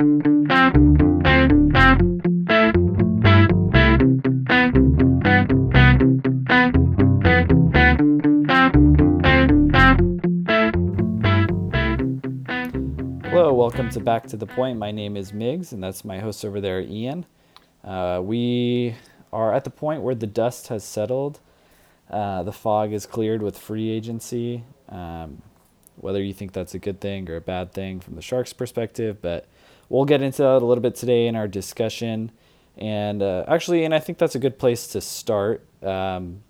Hello, welcome to Back to the Point. My name is Miggs, and that's my host over there, Ian. Uh, we are at the point where the dust has settled. Uh, the fog is cleared with free agency. Um, whether you think that's a good thing or a bad thing from the Sharks' perspective, but we'll get into that a little bit today in our discussion. And uh, actually, and I think that's a good place to start. Um,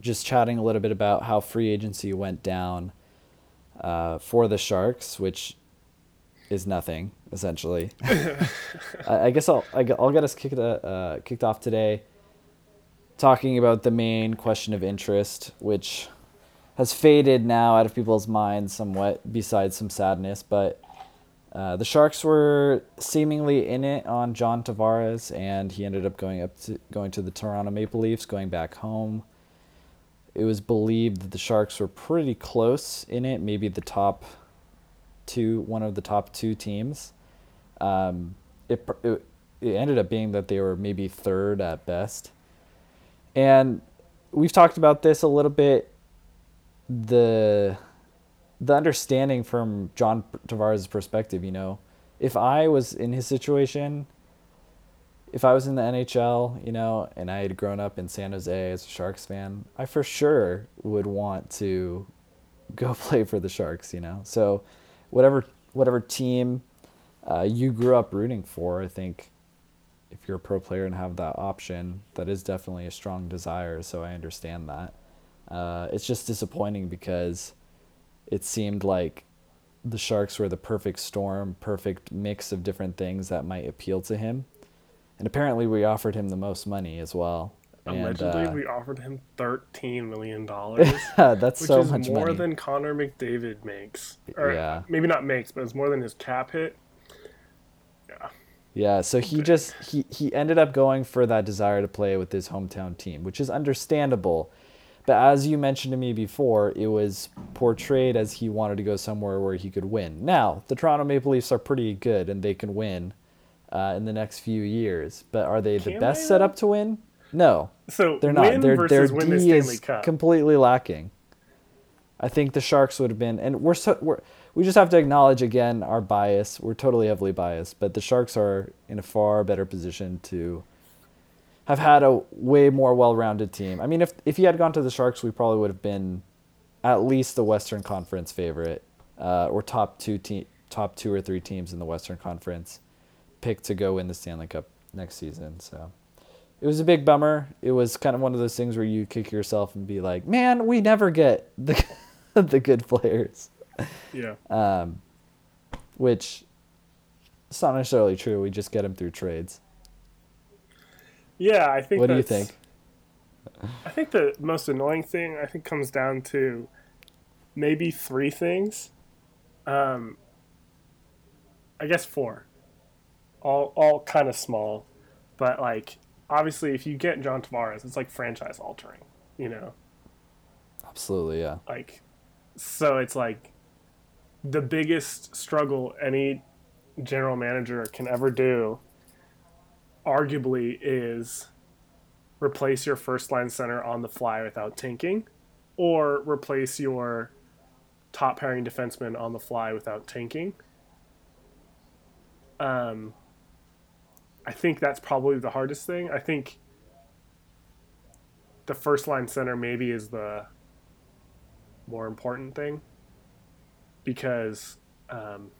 just chatting a little bit about how free agency went down uh, for the Sharks, which is nothing essentially. I, guess I'll I, will get us kicked uh, kicked off today, talking about the main question of interest, which has faded now out of people's minds somewhat, besides some sadness. But uh, the Sharks were seemingly in it on John Tavares, and he ended up going up to going to the Toronto Maple Leafs, going back home. It was believed that the Sharks were pretty close in it, maybe the top two, one of the top two teams. Um, it, it it ended up being that they were maybe third at best, and we've talked about this a little bit. The the understanding from John Tavares' perspective, you know, if I was in his situation, if I was in the NHL, you know, and I had grown up in San Jose as a Sharks fan, I for sure would want to go play for the Sharks, you know. So whatever whatever team uh, you grew up rooting for, I think if you're a pro player and have that option, that is definitely a strong desire. So I understand that. Uh, it's just disappointing because it seemed like the Sharks were the perfect storm, perfect mix of different things that might appeal to him. And apparently, we offered him the most money as well. Allegedly, and, uh, we offered him thirteen million dollars. yeah, that's so much more money. than Connor McDavid makes. Or yeah, maybe not makes, but it's more than his cap hit. Yeah. Yeah. So he just he he ended up going for that desire to play with his hometown team, which is understandable. But as you mentioned to me before, it was portrayed as he wanted to go somewhere where he could win. Now, the Toronto Maple Leafs are pretty good and they can win uh, in the next few years. But are they the can best set up to win? No. So they're not. Their their D is Cup. completely lacking. I think the Sharks would have been, and we're so we're we just have to acknowledge again our bias. We're totally heavily biased, but the Sharks are in a far better position to have had a way more well-rounded team. I mean, if if he had gone to the Sharks, we probably would have been at least the Western Conference favorite, uh, or top two team, top two or three teams in the Western Conference, picked to go win the Stanley Cup next season. So it was a big bummer. It was kind of one of those things where you kick yourself and be like, "Man, we never get the the good players." Yeah. Um, which it's not necessarily true. We just get them through trades. Yeah, I think. What do you think? I think the most annoying thing I think comes down to maybe three things. Um, I guess four. All all kind of small, but like obviously, if you get John Tavares, it's like franchise altering, you know? Absolutely, yeah. Like, so it's like the biggest struggle any general manager can ever do, arguably, is replace your first line center on the fly without tanking, or replace your top pairing defenseman on the fly without tanking. Um, I think that's probably the hardest thing. I think the first line center maybe is the more important thing because um,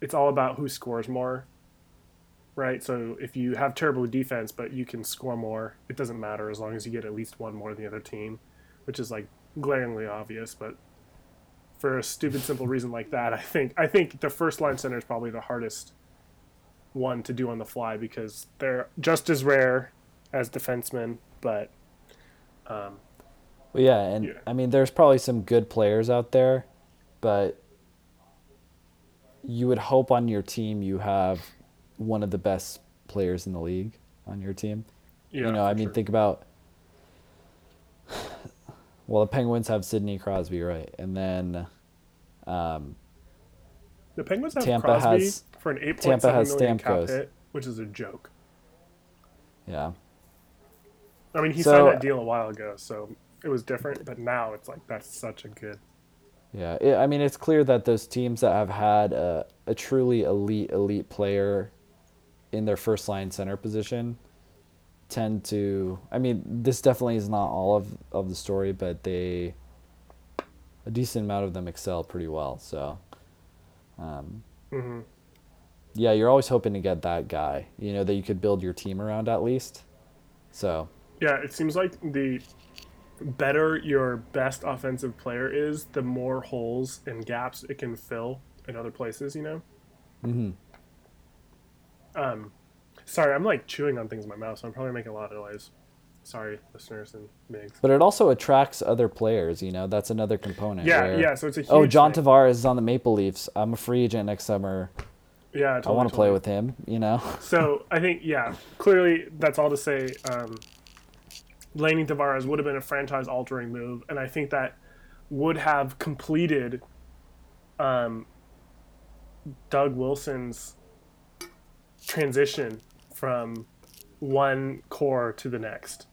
it's all about who scores more, right? So if you have terrible defense but you can score more, it doesn't matter as long as you get at least one more than the other team, which is like glaringly obvious. But for a stupid simple reason like that, I think I think the first line center is probably the hardest one to do on the fly because they're just as rare as defensemen, but. Um, well, yeah, and yeah. I mean, there's probably some good players out there, but you would hope on your team you have one of the best players in the league on your team. Yeah, you know, I mean, sure. think about. Well, the Penguins have Sidney Crosby, right, and then, um, The Penguins have Tampa Crosby has- for an eight point seven million cap hit, which is a joke. Yeah. I mean, he So- signed that deal a while ago, so it was different. But now it's like that's such a good. Yeah, it, I mean, it's clear that those teams that have had a, a truly elite, elite player in their first line center position tend to. I mean, this definitely is not all of, of the story, but they. A decent amount of them excel pretty well. So, um, hmm yeah, you're always hoping to get that guy, you know, that you could build your team around at least. So, Yeah, it seems like the better your best offensive player is, the more holes and gaps it can fill in other places. You know. hmm Um, sorry, I'm like chewing on things in my mouth, so I'm probably making a lot of noise. Sorry, listeners and Migs. but it also attracts other players, you know, that's another component. Yeah, where, yeah. So it's a huge Oh, John thing. Tavares is on the Maple Leafs. I'm a free agent next summer. Yeah, I want to play with him, you know? So I think yeah, clearly that's all to say. Um, landing Tavares would have been a franchise-altering move, and I think that would have completed um, Doug Wilson's transition from one core to the next.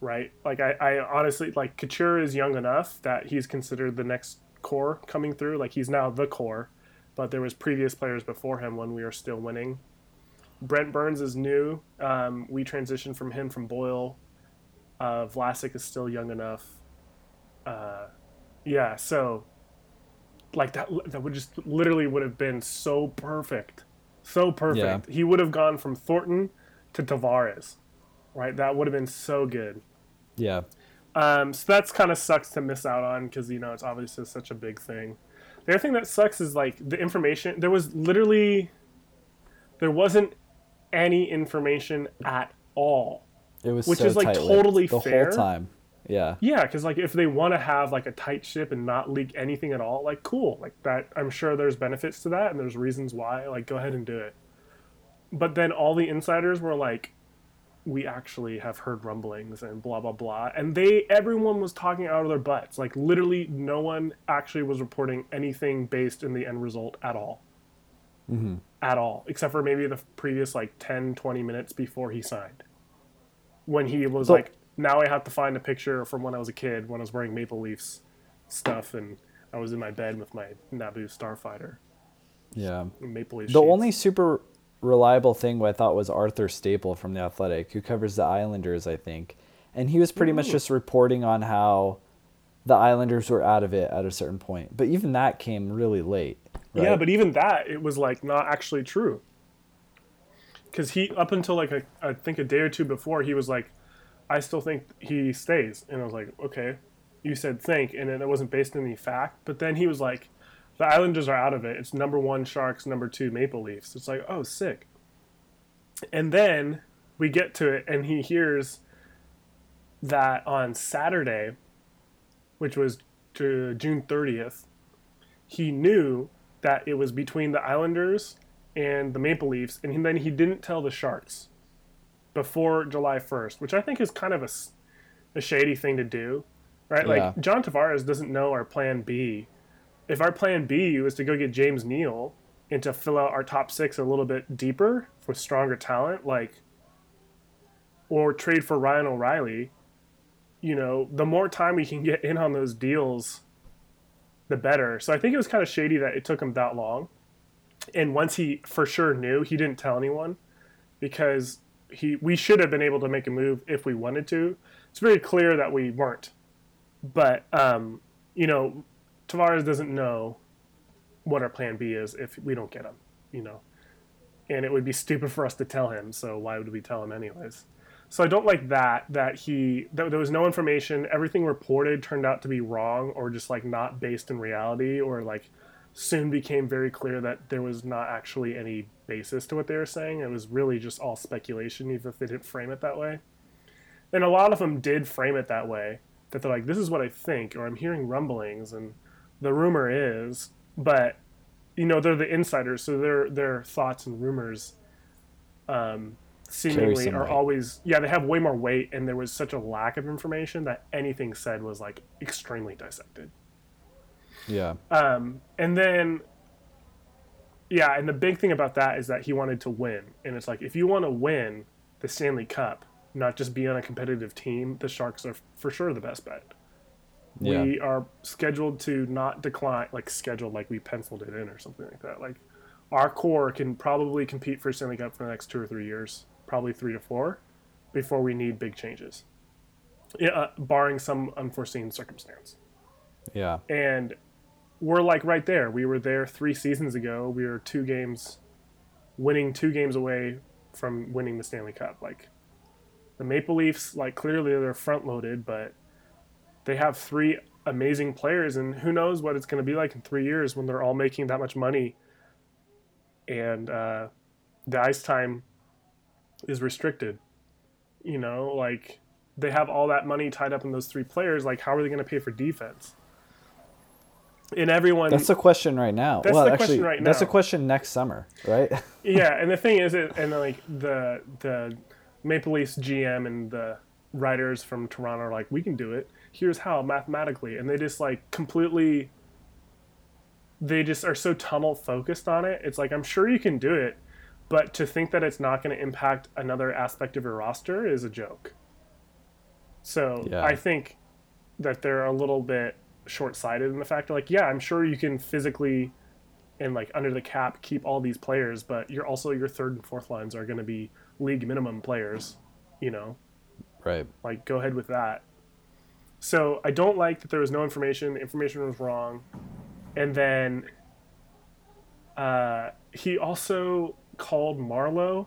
Right? Like I, I honestly like Couture is young enough that he's considered the next core coming through. Like he's now the core, but there was previous players before him when we were still winning. Brent Burns is new. Um, we transitioned from him from Boyle. Uh, Vlasic is still young enough. Uh, yeah, so like that that would just literally would have been so perfect, so perfect. He would have gone from Thornton to Tavares, right? That would have been so good. Yeah. Um, so that's kind of sucks to miss out on because you know it's obviously such a big thing. The other thing that sucks is like the information. There was literally, there wasn't any information at all. It was Which so is, like, totally the fair. whole time. Yeah. Yeah, because like if they want to have like a tight ship and not leak anything at all, like cool, like that. I'm sure there's benefits to that and there's reasons why. Like go ahead and do it. But then all the insiders were like, we actually have heard rumblings and blah blah blah, and they everyone was talking out of their butts. Like literally, no one actually was reporting anything based in the end result at all. hmm At all, except for maybe the previous like 10, 20 minutes before he signed. When he was So- like, now I have to find a picture from when I was a kid when I was wearing Maple Leafs stuff and I was in my bed with my Naboo Starfighter. Yeah. Maple Leafs. The sheets. only super reliable thing I thought was Arthur Staple from The Athletic, who covers the Islanders, I think. And he was pretty much just reporting on how the Islanders were out of it at a certain point. But even that came really late. Yeah, but even that, it was like not actually true. Because he, up until like a, I think a day or two before, he was like, I still think he stays. And I was like, okay, you said think, and it wasn't based on any fact. But then he was like, the Islanders are out of it. It's number one Sharks, number two Maple Leafs. It's like, oh, sick. And then we get to it, and he hears that on Saturday, which was to June 30th, he knew that it was between the Islanders and the Maple Leafs, and then he didn't tell the Sharks before July 1st, which I think is kind of a shady thing to do, right? Yeah. Like, John Tavares doesn't know our plan B. If our plan B was to go get James Neal and to fill out our top six a little bit deeper with stronger talent, like, or trade for Ryan O'Reilly, you know, the more time we can get in on those deals, the better. So I think it was kind of shady that it took him that long. And once he for sure knew, he didn't tell anyone because he we should have been able to make a move if we wanted to. It's very clear that we weren't. But um, you know, Tavares doesn't know what our plan B is if we don't get him, you know. And it would be stupid for us to tell him, so why would we tell him anyways? So I don't like that that he that there was no information. Everything reported turned out to be wrong or just like not based in reality or like soon became very clear that there was not actually any basis to what they were saying. It was really just all speculation, even if they didn't frame it that way. And a lot of them did frame it that way, that they're like, this is what I think, or I'm hearing rumblings, and the rumor is, but you know, they're the insiders, so their their thoughts and rumors um, seemingly are always yeah, they have way more weight, and there was such a lack of information that anything said was like extremely dissected. Yeah. Um, and then Yeah, and the big thing about that is that he wanted to win. And it's like if you want to win the Stanley Cup, not just be on a competitive team, the Sharks are for sure the best bet. Yeah. We are scheduled to not decline, like scheduled, like we penciled it in or something like that. Like our core can probably compete for Stanley Cup for the next two or three years, probably three to four, before we need big changes, yeah, uh, barring some unforeseen circumstance. Yeah. And we're like right there. We were there three seasons ago. We were two games, winning two games away from winning the Stanley Cup. Like the Maple Leafs, like clearly they're front loaded, but they have three amazing players, and who knows what it's going to be like in three years when they're all making that much money, and uh, the ice time is restricted. You know, like they have all that money tied up in those three players. Like, how are they going to pay for defense? And everyone. That's the question right now. That's well, the actually, question right now that's a question next summer, right? yeah, and the thing is, it, and like the the Maple Leafs GM and the writers from Toronto are like, we can do it. Here's how mathematically, and they just like completely. They just are so tunnel focused on it. It's like I'm sure you can do it, but to think that it's not going to impact another aspect of your roster is a joke. So Yeah. I think that they're a little bit short sighted in the fact that like, yeah, I'm sure you can physically and like under the cap keep all these players, but you're also your third and fourth lines are going to be league minimum players, you know. right. Like go ahead with that. So I don't like that there was no information. The information was wrong, and then uh, he also called Marleau,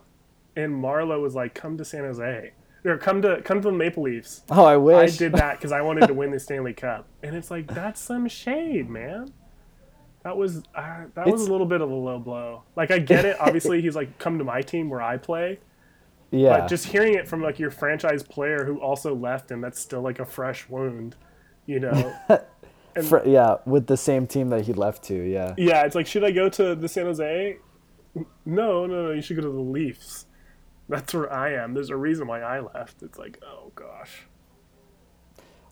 and Marleau was like, "Come to San Jose." Or come to come to the Maple Leafs. Oh, I wish I did that because I wanted to win the Stanley Cup, and it's like that's some shade, man. That was uh, that was a little bit of a low blow. Like I get it. Obviously, he's like, "Come to my team where I play," yeah. but just hearing it from like your franchise player who also left and that's still like a fresh wound you know Fr- yeah, with the same team that he left to. Yeah. yeah it's like should i go to the san jose no no no you should go to the leafs that's where i am there's a reason why i left it's like oh gosh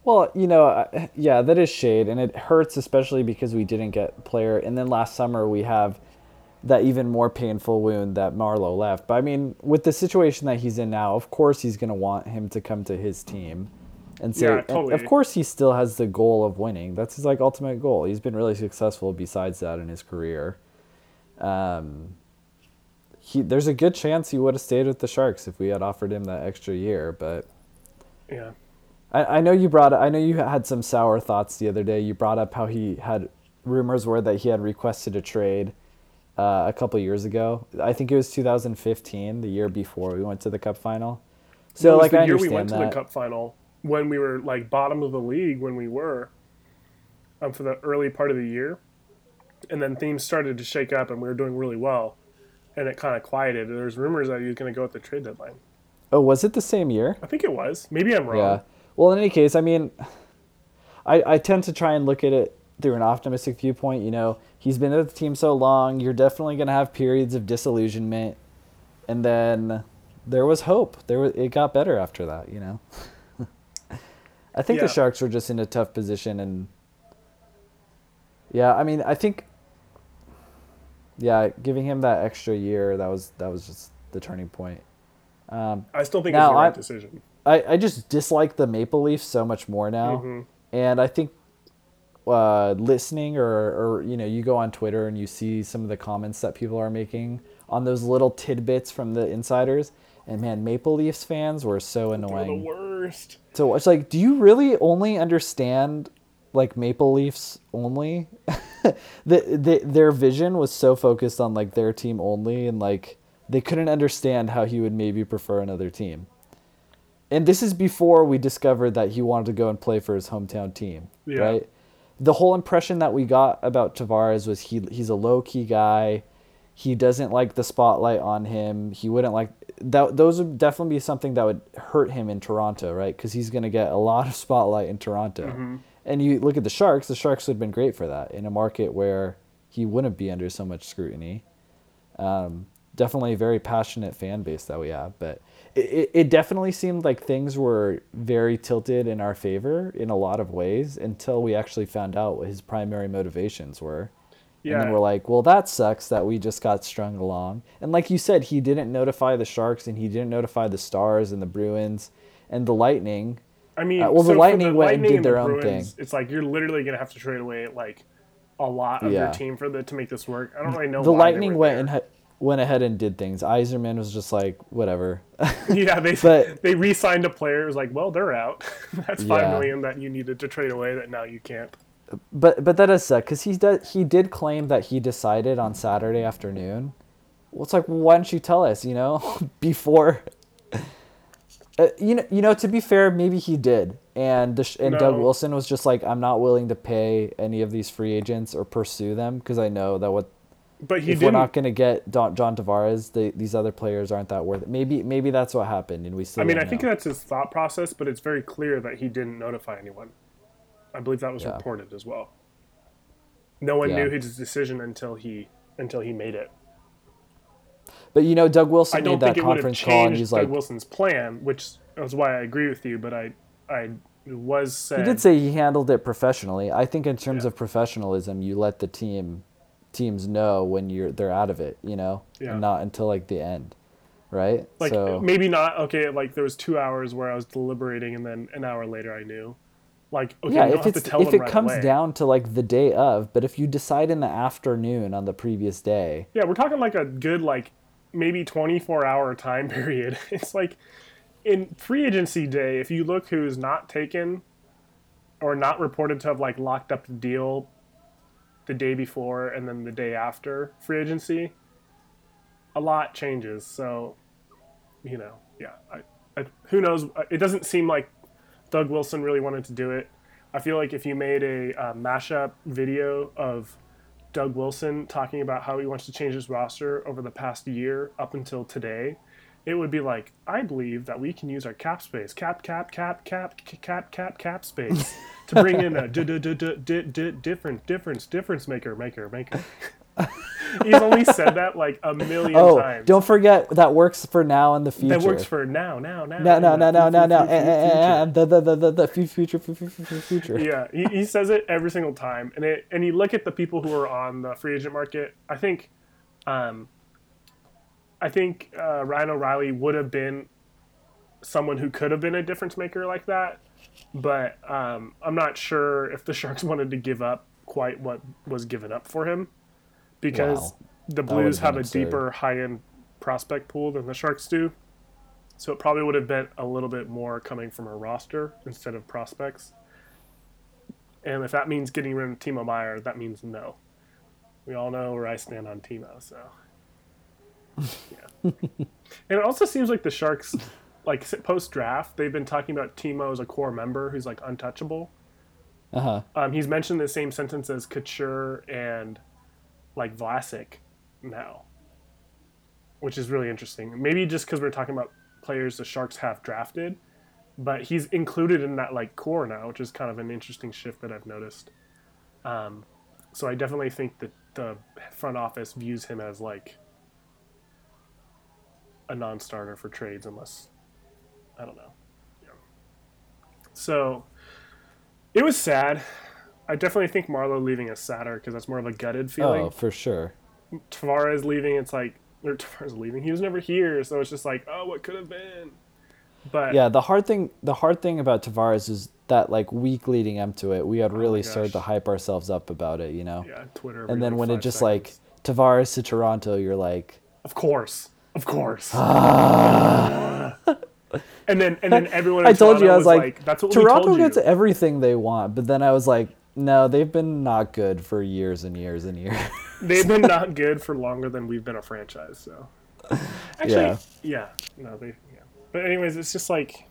Well, you know, yeah, that is shade, and it hurts especially because we didn't get player. And then last summer we have that even more painful wound that Marleau left. But I mean, with the situation that he's in now, of course he's going to want him to come to his team and say, Yeah, and of course he still has the goal of winning. That's his like ultimate goal. He's been really successful besides that in his career. Um, he there's a good chance he would have stayed with the Sharks if we had offered him that extra year, but. yeah I, I know you brought. I know you had some sour thoughts the other day. You brought up how he had rumors were that he had requested a trade uh, a couple years ago. I think it was 2015, the year before we went to the Cup final. So like the I year we went that. to the cup final when we were like bottom of the league when we were um, for the early part of the year and then things started to shake up and we were doing really well and it kind of quieted there's rumors that he was going to go at the trade deadline Oh, was it the same year? i think it was maybe i'm wrong Yeah. Well, in any case, I mean, I, I tend to try and look at it through an optimistic viewpoint. You know, he's been at the team so long, you're definitely going to have periods of disillusionment. And then there was hope. There was, it got better after that, you know. I think Yeah. the Sharks were just in a tough position and yeah, I mean, I think yeah, giving him that extra year, that was that was just the turning point. Um, i still think it's the right I- decision I, I just dislike the Maple Leafs so much more now. Mhm. And I think uh, listening or, or, you know, you go on Twitter and you see some of the comments that people are making on those little tidbits from the insiders. And man, Maple Leafs fans were so annoying. They're the worst So it's like, do you really only understand like Maple Leafs only? the, the, their vision was so focused on like their team only and like they couldn't understand how he would maybe prefer another team. And this is before we discovered that he wanted to go and play for his hometown team, Yeah. right? The whole impression that we got about Tavares was he he's a low key guy. He doesn't like the spotlight on him. He wouldn't like that. Those would definitely be something that would hurt him in Toronto, right? Because he's going to get a lot of spotlight in Toronto. Mm-hmm. And you look at the Sharks. The Sharks would have been great for that in a market where he wouldn't be under so much scrutiny. Um, definitely a very passionate fan base that we have, but it, it, it definitely seemed like things were very tilted in our favor in a lot of ways until we actually found out what his primary motivations were. Yeah. And then we're like, well, that sucks that we just got strung along. And like you said, he didn't notify the Sharks and he didn't notify the Stars and the Bruins and the Lightning. I mean, Uh, well, the so for Lightning went and Lightning did their the own Bruins, It's like you're literally gonna have to trade away like a lot of Yeah. your team for the to make this work. I don't really know. The Lightning went there. and ha- went ahead and did things. Yzerman was just like, whatever. yeah, they But- they re-signed a player. It was like, well, they're out. That's five Yeah. million that you needed to trade away that now you can't. but but that does suck because he did he did claim that he decided on Saturday afternoon. Well, it's like why didn't you tell us? You know, before. Uh, you know, you know. To be fair, maybe he did, and the sh- and Doug Wilson was just like, I'm not willing to pay any of these free agents or pursue them because I know that what But he if we're didn't. going to get Don, John Tavares, they, these other players aren't that worth it. Maybe maybe that's what happened, and we still. I mean, I don't think that's his thought process, but it's very clear that he didn't notify anyone. I believe that was Yeah. reported as well. No one Yeah. knew his decision until he until he made it. But you know, Doug Wilson I don't made that think it would have conference call, and he's Doug like, Wilson's plan, which is why I agree with you. But I, I was said He did say he handled it professionally. I think in terms Yeah. of professionalism, you let the team teams know when you're they're out of it, you know, Yeah. and not until like the end, right? like so maybe not okay. Like there was two hours where I was deliberating, and then an hour later I knew. Like okay, yeah, if have it's to tell if it right comes away. down to like the day of, but if you decide in the afternoon on the previous day, Yeah, we're talking like a good like maybe 24 hour time period. It's like in free agency day, if you look who's not taken or not reported to have like locked up the deal the day before and then the day after free agency, a lot changes. So, you know, yeah, I, I, who knows? It doesn't seem like Doug Wilson really wanted to do it. I feel like if you made a uh, mashup video of Doug Wilson talking about how he wants to change his roster over the past year up until today, it would be like, I believe that we can use our cap space, cap, cap, cap, cap, cap, cap, cap space to bring in a different difference difference maker maker maker. He's only said that like a million oh, times. don't forget that works for now and the future. that works for now, now, now. no, no, and no, the no, no, fu- no, fu- eh, fu- eh, eh, future. eh, the the the the the fu- future fu- fu- fu- fu- future. yeah, he, he says it every single time. And it and you look at the people who are on the free agent market. I think, um, I think uh, Ryan O'Reilly would have been someone who could have been a difference maker like that. But um, I'm not sure if the Sharks wanted to give up quite what was given up for him, because Wow. the Blues have a deeper high end prospect pool than the Sharks do. So it probably would have been a little bit more coming from a roster instead of prospects. And if that means getting rid of Timo Meier, that means no. We all know where I stand on Timo, so yeah. and it also seems like the Sharks, like post draft, they've been talking about Timo as a core member who's like untouchable. Uh huh. Um, he's mentioned the same sentence as Couture and like Vlasic now, which is really interesting. Maybe just because we're talking about players the Sharks have drafted, but he's included in that like core now, which is kind of an interesting shift that I've noticed. Um, so I definitely think that the front office views him as like a non-starter for trades, unless I don't know. Yeah. So it was sad. I definitely think Marleau leaving is sadder because that's more of a gutted feeling. Oh, for sure. Tavares leaving, it's like or Tavares leaving. He was never here, so it's just like, oh, what could have been. But Yeah, the hard thing the hard thing about Tavares is that like week leading up to it, we had really started to Oh hype ourselves up about it, you know. yeah, Twitter. and then like, when it just seconds. like Tavares to Toronto, you're like, of course, of course. Ah. and then and then everyone. I told you I was was like, that's what Toronto we told gets everything they want, but then I was like, no, they've been not good for years and years and years. They've been not good for longer than we've been a franchise. So actually, Yeah. yeah, no, they. Yeah. But anyways, it's just like.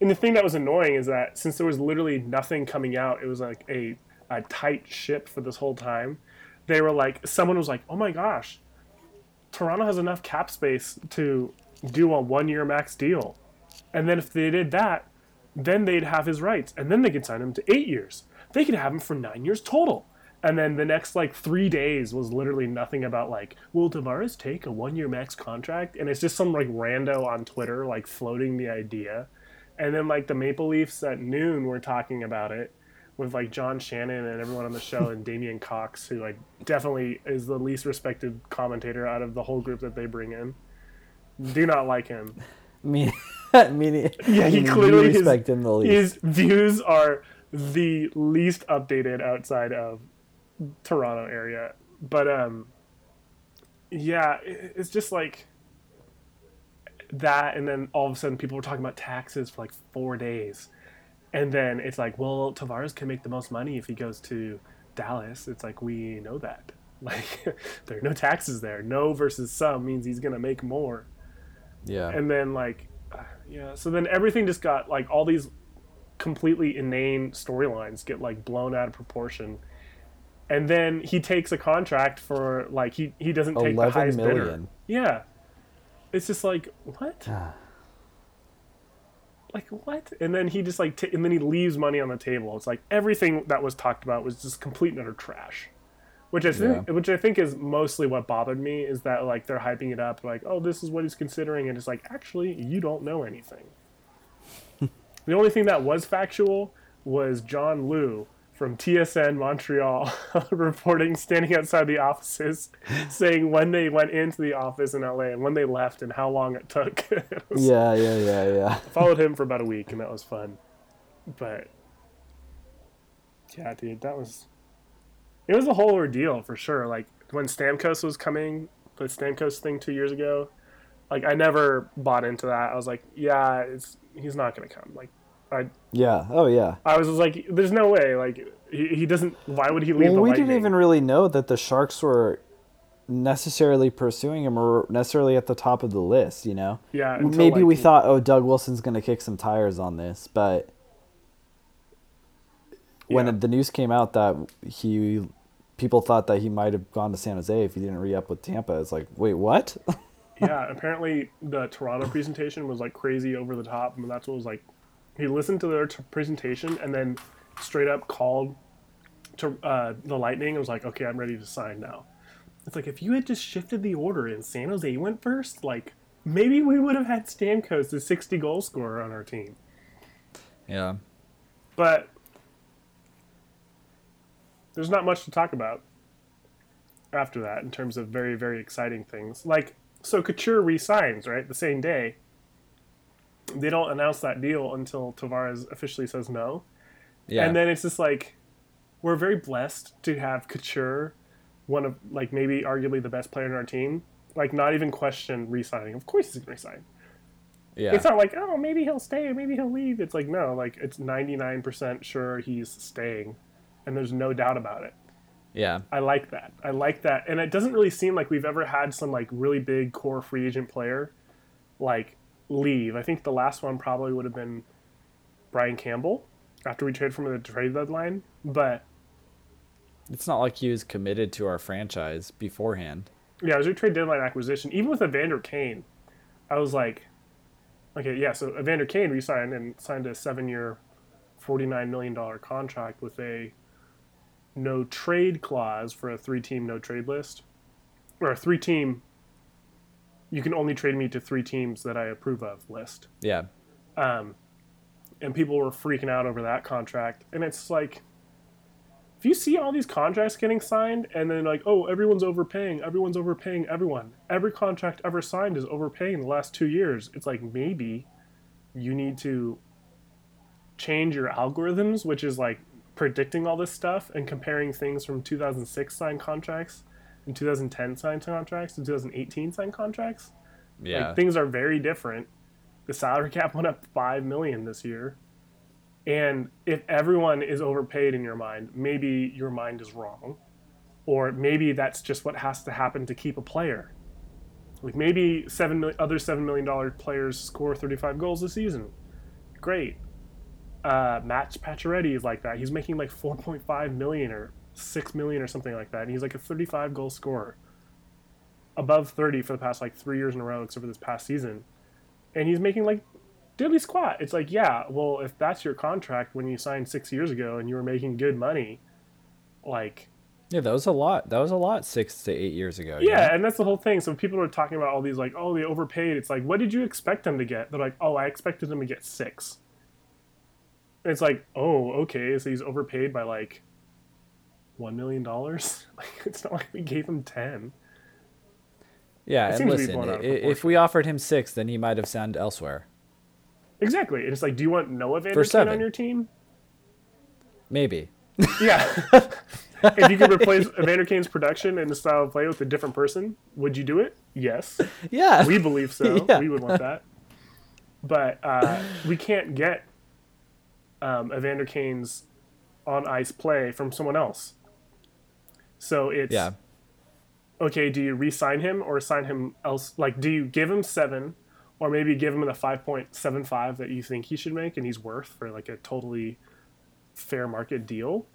And the thing that was annoying is that since there was literally nothing coming out, it was like a, a tight ship for this whole time. They were like, someone was like, oh my gosh, Toronto has enough cap space to do a one year max deal. And then if they did that, then they'd have his rights. And then they could sign him to eight years. They could have him for nine years total. And then the next like three days was literally nothing about like, will Tavares take a one year max contract? And it's just some like rando on Twitter like floating the idea. And then like the Maple Leafs at noon were talking about it. with like John Shannon and everyone on the show and Damien Cox, who like definitely is the least respected commentator out of the whole group that they bring in. Do not like him. Me, me, Yeah, he clearly his, him the least. his views are the least updated outside of Toronto area. But um yeah, it's just like that and then all of a sudden people were talking about taxes for like 4 days. And then it's like, well, Tavares can make the most money if he goes to Dallas. It's like we know that. Like there are no taxes there. No versus some means he's going to make more Yeah. and then like yeah so then everything just got like all these completely inane storylines get like blown out of proportion. And then he takes a contract for like he he doesn't take the highest bidder. yeah. It's just like what? Ah. Like what? And then he just like t- and then he leaves money on the table. It's like everything that was talked about was just complete and utter trash which I think, Yeah. which I think is mostly what bothered me is that like they're hyping it up, like, oh, this is what he's considering, and it's like, actually, you don't know anything. the only thing that was factual was John Liu from TSN Montreal reporting, standing outside the offices, saying when they went into the office in LA and when they left and how long it took. It yeah, yeah, yeah, yeah. followed him for about a week, and that was fun. But yeah, dude, that was it was a whole ordeal for sure. Like when Stamkos was coming, the Stamkos thing two years ago, like I never bought into that. I was like, yeah, it's he's not gonna come. Like I Yeah. Oh, yeah. I was just like, there's no way. Like he, he doesn't. Why would he leave Well, we Lightning? didn't even really know that the Sharks were necessarily pursuing him or necessarily at the top of the list. You know. Yeah, until, Maybe like, we thought, oh, Doug Wilson's going to kick some tires on this, but when Yeah. the news came out that he, people thought that he might have gone to San Jose if he didn't re up with Tampa. It's like, wait, what? yeah, apparently the Toronto presentation was like crazy over the top, and that's what was like. He listened to their t- presentation and then straight up called to uh, the Lightning and was like, "Okay, I'm ready to sign now." It's like if you had just shifted the order and San Jose went first, like maybe we would have had Stamkos, the 60 goal scorer, on our team. yeah. But there's not much to talk about after that in terms of very, very exciting things. Like, so Couture resigns, right? The same day. They don't announce that deal until Tavares officially says no. Yeah. And then it's just like, we're very blessed to have Couture, one of, like, maybe arguably the best player in our team, like, not even question resigning. Of course he's going to resign. yeah. It's not like, oh, maybe he'll stay or maybe he'll leave. It's like, no, like, it's 99% sure he's staying. And there's no doubt about it. yeah. I like that. I like that. And it doesn't really seem like we've ever had some, like, really big core free agent player, like, leave. I think the last one probably would have been Brian Campbell after we traded from the trade deadline. But, It's not like he was committed to our franchise beforehand. yeah, it was a trade deadline acquisition. Even with Evander Kane, I was like, okay, yeah, so Evander Kane re-signed and signed a seven-year, $49 million contract with a no trade clause for a three-team no trade list, or a three-team. You can only trade me to three teams that I approve of list. Yeah. Um, and people were freaking out over that contract. And it's like, if you see all these contracts getting signed, and then like, oh, everyone's overpaying, everyone's overpaying everyone. Every contract ever signed is overpaying the last two years. It's like maybe you need to change your algorithms, which is like predicting all this stuff and comparing things from 2006 signed contracts and 2010 signed contracts to 2018 signed contracts. Yeah. Like things are very different. The salary cap went up five million this year. And if everyone is overpaid in your mind, maybe your mind is wrong. Or maybe that's just what has to happen to keep a player. Like maybe seven other seven million dollar players score 35 goals a season. Great. Uh, Matt Pacioretty is like that. He's making like 4.5 million or 6 million or something like that. And he's like a 35 goal scorer above 30 for the past like three years in a row, except for this past season. And he's making like diddly squat. It's like, yeah, well, if that's your contract when you signed six years ago and you were making good money, like, yeah, that was a lot. That was a lot six to eight years ago. yeah, and that's the whole thing. So people are talking about all these, like, oh, they overpaid. It's like, what did you expect them to get? They're like, oh, I expected them to get six. It's like, oh, okay, so he's overpaid by like one million dollars. Like it's not like we gave him ten. Yeah, It and seems to be listen, blown i- out of if we offered him six, then he might have signed elsewhere. Exactly. And it's like, do you want Noah Van For on your team? Maybe. Yeah. if you could replace Evander Kane's production and the style of play with a different person, would you do it? Yes. Yeah. We believe so. Yeah. We would want that. But uh, we can't get um, Evander Kane's on ice play from someone else. So it's yeah. okay, do you re sign him or sign him else? Like, do you give him seven or maybe give him the 5.75 that you think he should make and he's worth for like a totally fair market deal?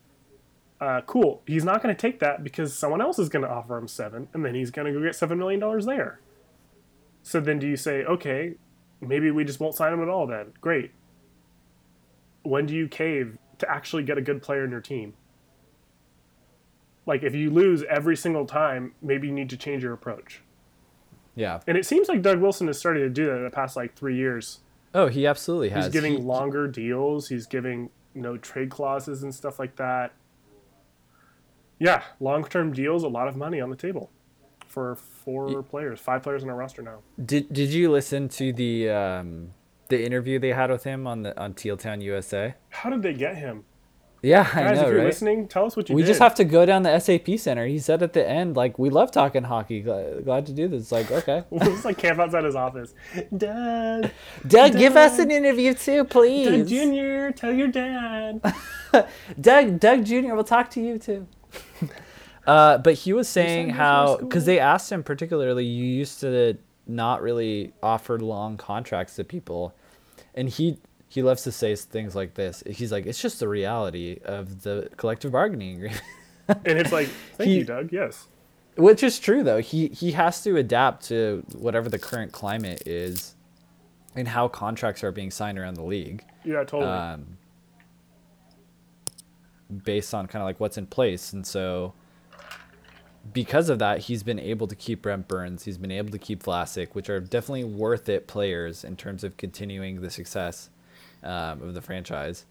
Uh, cool. He's not going to take that because someone else is going to offer him seven and then he's going to go get $7 million there. So then do you say, okay, maybe we just won't sign him at all then? Great. When do you cave to actually get a good player in your team? Like if you lose every single time, maybe you need to change your approach. Yeah. And it seems like Doug Wilson has started to do that in the past like three years. Oh, he absolutely has. He's giving He- longer deals. He's giving no trade clauses and stuff like that. Yeah, long term deals, a lot of money on the table for four players, five players on our roster now. Did Did you listen to the um the interview they had with him on the on Teal Town USA? How did they get him? Yeah, I Guys, know, if you're right? listening, tell us what you we did. just have to go down the SAP center. He said at the end, like, we love talking hockey. Glad, glad to do this. Like, okay. it's like camp outside his office. Doug, Doug, give us an interview too, please. Doug. Jr., tell your dad. Doug, Doug Jr. we'll talk to you too. uh, but he was saying how because they asked him particularly, you used to not really offer long contracts to people, and he he loves to say things like this. He's like, it's just the reality of the collective bargaining agreement. And it's like, thank He- you, Doug. Yes. Which is true though. He he has to adapt to whatever the current climate is, and how contracts are being signed around the league. Yeah, totally. um, based on kind of like what's in place. And so, because of that, he's been able to keep Brent Burns. He's been able to keep Vlasic, which are definitely worth it players in terms of continuing the success um, of the franchise.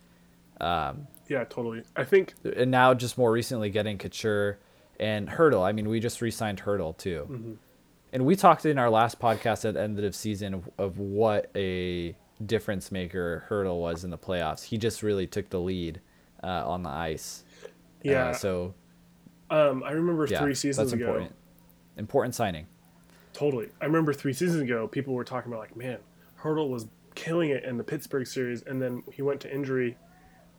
Um, yeah, totally. I think and now, just more recently, getting Couture and Hertl. I mean, we just re-signed Hertl too. And we talked in our last podcast at the end of season of, of what a difference maker Hertl was in the playoffs. He just really took the lead uh, on the ice. Yeah. Uh, so um, I remember yeah, three seasons that's ago. important. Important signing. Totally. I remember three seasons ago, people were talking about like, man, Hertl was killing it in the Pittsburgh series, and then he went to injury,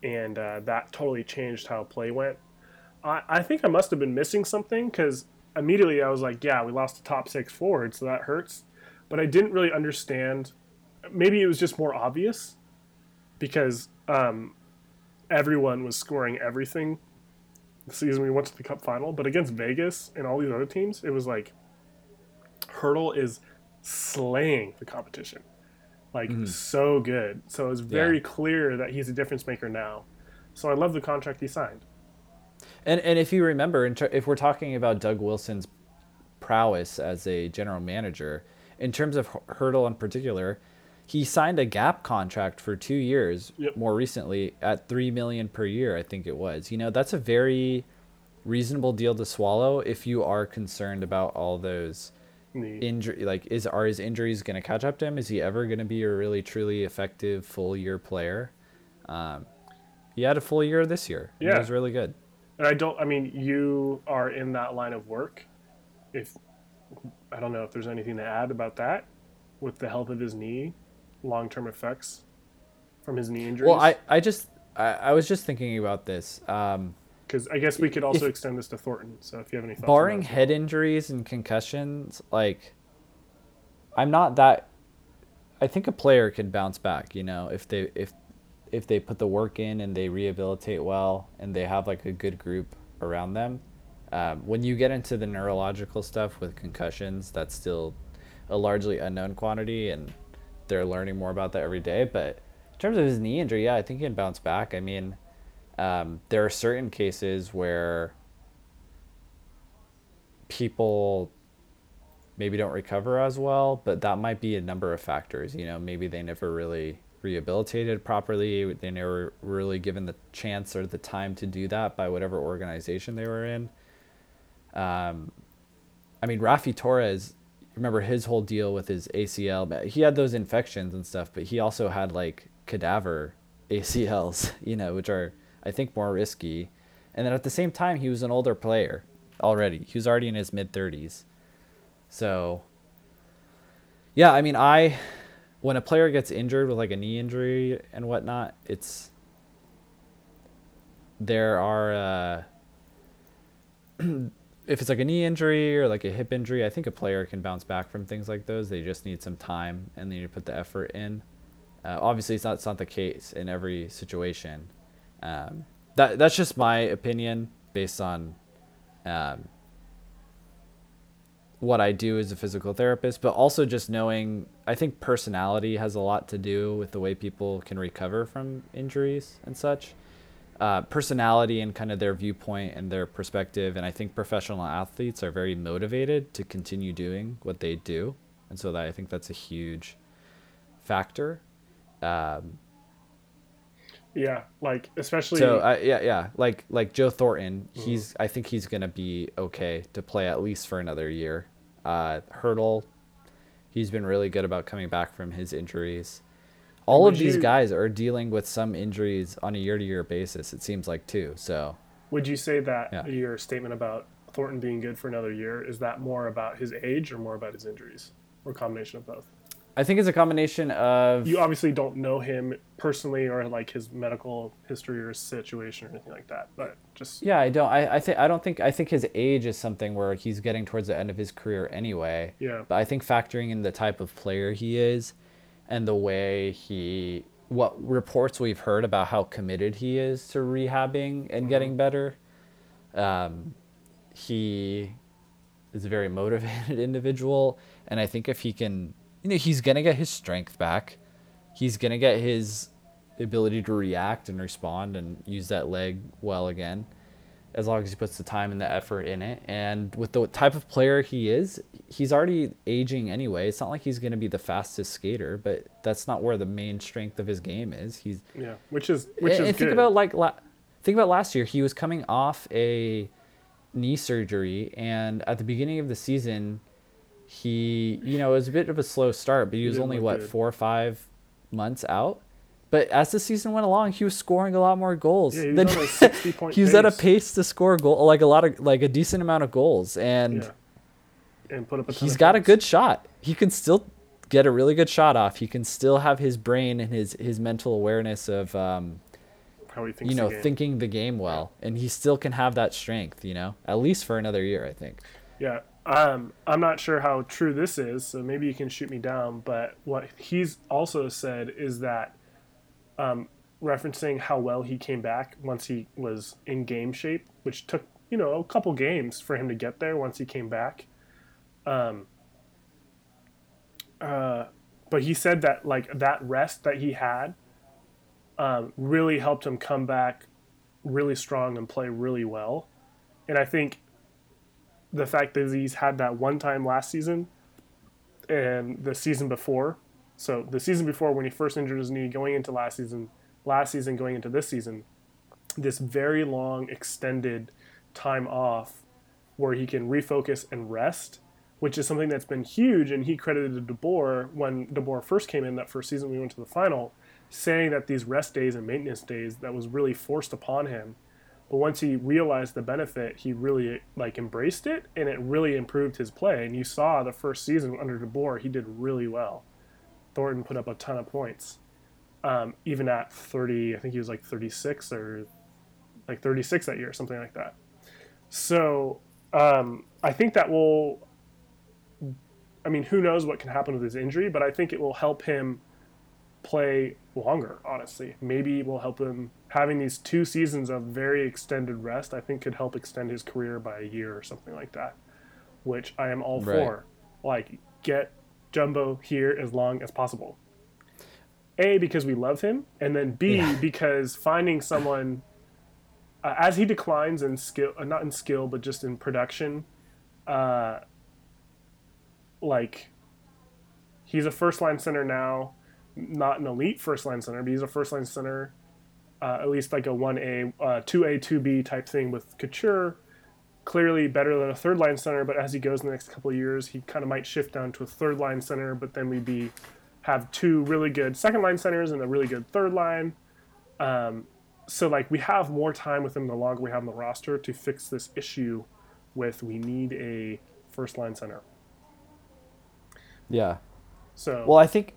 and uh, that totally changed how play went. I, I think I must have been missing something because immediately I was like, yeah, we lost the top six forward, so that hurts. But I didn't really understand. Maybe it was just more obvious because um, everyone was scoring everything the season we went to the Cup final. But against Vegas and all these other teams, it was like Hertl is slaying the competition. Like mm-hmm. so good. So it's very Yeah. clear that he's a difference maker now. So I love the contract he signed. And and if you remember, if we're talking about Doug Wilson's prowess as a general manager, in terms of H- Hertl in particular, he signed a gap contract for two years. Yep. More recently, at three million per year, I think it was. You know, that's a very reasonable deal to swallow if you are concerned about all those injury. Like, is are his injuries going to catch up to him? Is he ever going to be a really truly effective full year player? Um, he had a full year this year. Yeah. it was really good. And I don't. I mean, you are in that line of work. If I don't know if there's anything to add about that, with the health of his knee, long-term effects from his knee injuries. Well, I, I just I, I was just thinking about this. Um, because I guess we could also if- extend this to Thornton. So if you have any thoughts, barring that as well. head injuries and concussions, like I'm not that. I think a player can bounce back. You know, if they if if they put the work in and they rehabilitate well and they have like a good group around them. Um, when you get into the neurological stuff with concussions, that's still a largely unknown quantity, and they're learning more about that every day. But in terms of his knee injury, yeah, I think he can bounce back. I mean, um, there are certain cases where people maybe don't recover as well, but that might be a number of factors. You know, maybe they never really rehabilitated properly. They never really given the chance or the time to do that by whatever organization they were in. Um, I mean, Raffi Torres, remember his whole deal with his ACL? He had those infections and stuff, but he also had like cadaver ACLs, you know, which are, I think, more risky. And then at the same time, he was an older player already. He was already in his mid 30s. So, yeah, I mean, I when a player gets injured with like a knee injury and whatnot, it's there are uh, if it's like a knee injury or like a hip injury, I think a player can bounce back from things like those. They just need some time and they need to put the effort in. Uh, obviously, it's not it's not the case in every situation. Um, that that's just my opinion based on um, what I do as a physical therapist, but also just knowing I think personality has a lot to do with the way people can recover from injuries and such. Uh, personality and kind of their viewpoint and their perspective. And I think professional athletes are very motivated to continue doing what they do. And so that I think that's a huge factor. Um, yeah, like especially. So uh, yeah, yeah, like like Joe Thornton, mm-hmm. he's I think he's gonna be okay to play at least for another year. Uh, Hertl, he's been really good about coming back from his injuries. All would of these you, guys are dealing with some injuries on a year-to-year basis. It seems like too. So, would you say that yeah. your statement about Thornton being good for another year is that more about his age or more about his injuries, or combination of both? I think it's a combination of. You obviously don't know him personally or like his medical history or situation or anything like that, but just. Yeah, I don't. I, I think I don't think I think his age is something where he's getting towards the end of his career anyway. Yeah. But I think factoring in the type of player he is, and the way he, what reports we've heard about how committed he is to rehabbing and mm-hmm. getting better, um, he is a very motivated individual, and I think if he can you know, he's gonna get his strength back. He's gonna get his ability to react and respond and use that leg well again, as long as he puts the time and the effort in it. And with the type of player he is, he's already aging anyway. It's not like he's gonna be the fastest skater, but that's not where the main strength of his game is. He's yeah, which is which and, is and think about like la- think about last year. He was coming off a knee surgery, and at the beginning of the season he you know it was a bit of a slow start but he, he was only what good. four or five months out but as the season went along he was scoring a lot more goals. Yeah, he was, than, 60 point he was at a pace. to score goal like a lot of like a decent amount of goals. And yeah. and put up a he's got points. a good shot. He can still get a really good shot off. He can still have his brain and his his mental awareness of um how he thinks you know the thinking the game well. And he still can have that strength you know at least for another year i think. Yeah. Um, I'm not sure how true this is, so maybe you can shoot me down. But what he's also said is that, um, referencing how well he came back once he was in game shape, which took you know a couple games for him to get there once he came back. Um, uh, but he said that like that rest that he had um, really helped him come back really strong and play really well. And I think the fact that he's had that one time last season and the season before. So the season before when he first injured his knee, going into last season, last season going into this season, this very long extended time off where he can refocus and rest, which is something that's been huge. And he credited DeBoer when DeBoer first came in that first season we went to the final, saying that these rest days and maintenance days that was really forced upon him but once he realized the benefit, he really like embraced it, and it really improved his play. And you saw the first season under DeBoer, he did really well. Thornton put up a ton of points, um, even at 30. I think he was like 36 or like 36 that year, something like that. So um, I think that will. I mean, who knows what can happen with his injury, but I think it will help him play longer, honestly. Maybe it will help him having these two seasons of very extended rest, I think could help extend his career by a year or something like that, which I am all right. for. Like, get Jumbo here as long as possible. A, because we love him, and then B, yeah. because finding someone uh, as he declines in skill, uh, not in skill, but just in production, uh, like he's a first line center now not an elite first line center, but he's a first line center, uh, at least like a 1A, uh, 2A, 2B type thing with Couture. Clearly better than a third line center, but as he goes in the next couple of years, he kind of might shift down to a third line center, but then we'd be have two really good second line centers and a really good third line. Um, so like we have more time with him the longer we have on the roster to fix this issue with we need a first line center. Yeah. So Well, I think.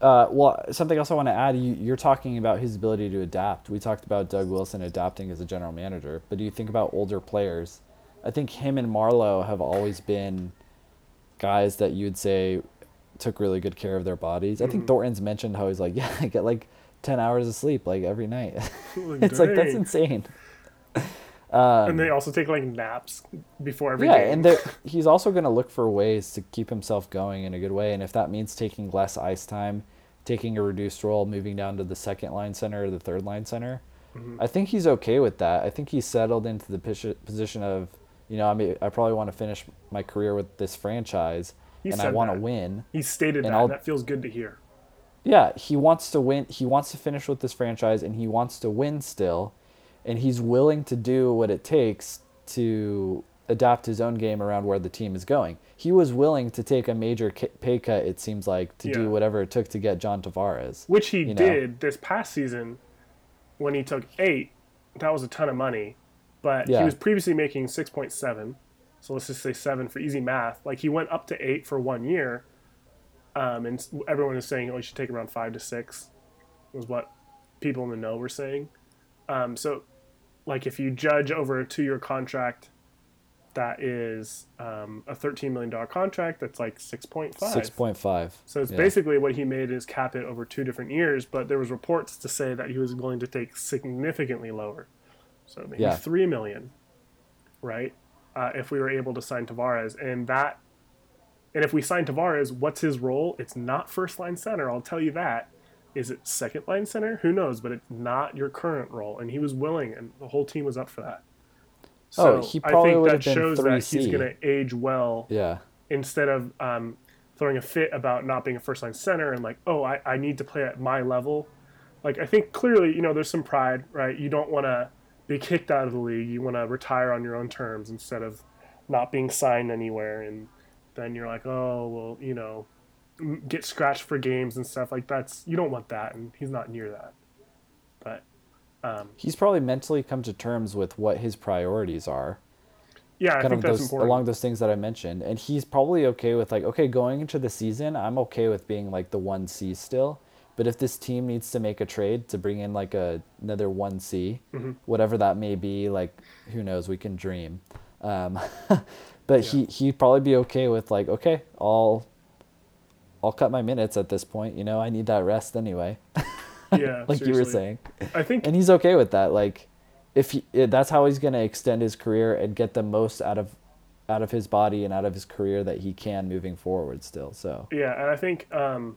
Uh, well, something else I want to add. You, you're talking about his ability to adapt. We talked about Doug Wilson adapting as a general manager, but do you think about older players? I think him and Marleau have always been guys that you'd say took really good care of their bodies. I think Mhm. Thornton's mentioned how he's like, yeah, I get like ten hours of sleep like every night. it's like that's insane. Um, and they also take like naps before every yeah, game. and he's also going to look for ways to keep himself going in a good way. And if that means taking less ice time, taking a reduced role, moving down to the second line center or the third line center, Mhm. I think he's okay with that. I think he's settled into the position of, you know, I mean, I probably want to finish my career with this franchise, He and I want to win. He stated that. I'll- that feels good to hear. Yeah, he wants to win. He wants to finish with this franchise, and he wants to win still, and he's willing to do what it takes to adapt his own game around where the team is going. He was willing to take a major pay cut. It seems like to Yeah. do whatever it took to get John Tavares. Which he you know. did this past season when he took eight. That was a ton of money. But Yeah. he was previously making 6.7. So let's just say seven for easy math. Like he went up to eight for one year. Um, and everyone is saying, oh, you should take around five to six, was what people in the know were saying. Um, so, like, if you judge over a two year contract, that is um, a $13 million contract, that's like 6.5. Six point five. So it's basically what he made is cap it over two different years, but there was reports to say that he was going to take significantly lower. So maybe Yeah. three million, right? Uh, if we were able to sign Tavares, and that, and if we sign Tavares, what's his role? It's not first line center. I'll tell you that. Is it second line center? Who knows? But it's not your current role, and he was willing, and the whole team was up for that. Oh, So he I think would that have been shows that he's going to age well Yeah. instead of um, throwing a fit about not being a first line center and like, oh, I, I need to play at my level. Like, I think clearly, you know, there's some pride, right? You don't want to be kicked out of the league. You want to retire on your own terms instead of not being signed anywhere. And then you're like, oh, well, you know, get scratched for games and stuff. Like, that's, you don't want that. And he's not near that. But, um, He's probably mentally come to terms with what his priorities are. yeah, I kind think of that's those important. along those things that I mentioned, and he's probably okay with like, okay, going into the season, I'm okay with being like the one C still. But if this team needs to make a trade to bring in like a another one C, Mhm. whatever that may be, like who knows, we can dream. Um, but he he'd probably be okay with like, okay, I'll I'll cut my minutes at this point. You know, I need that rest anyway, yeah. like you were saying I think and he's okay with that. Like, if he, that's how he's gonna extend his career and get the most out of out of his body and out of his career that he can moving forward. Still, so Yeah, and I think um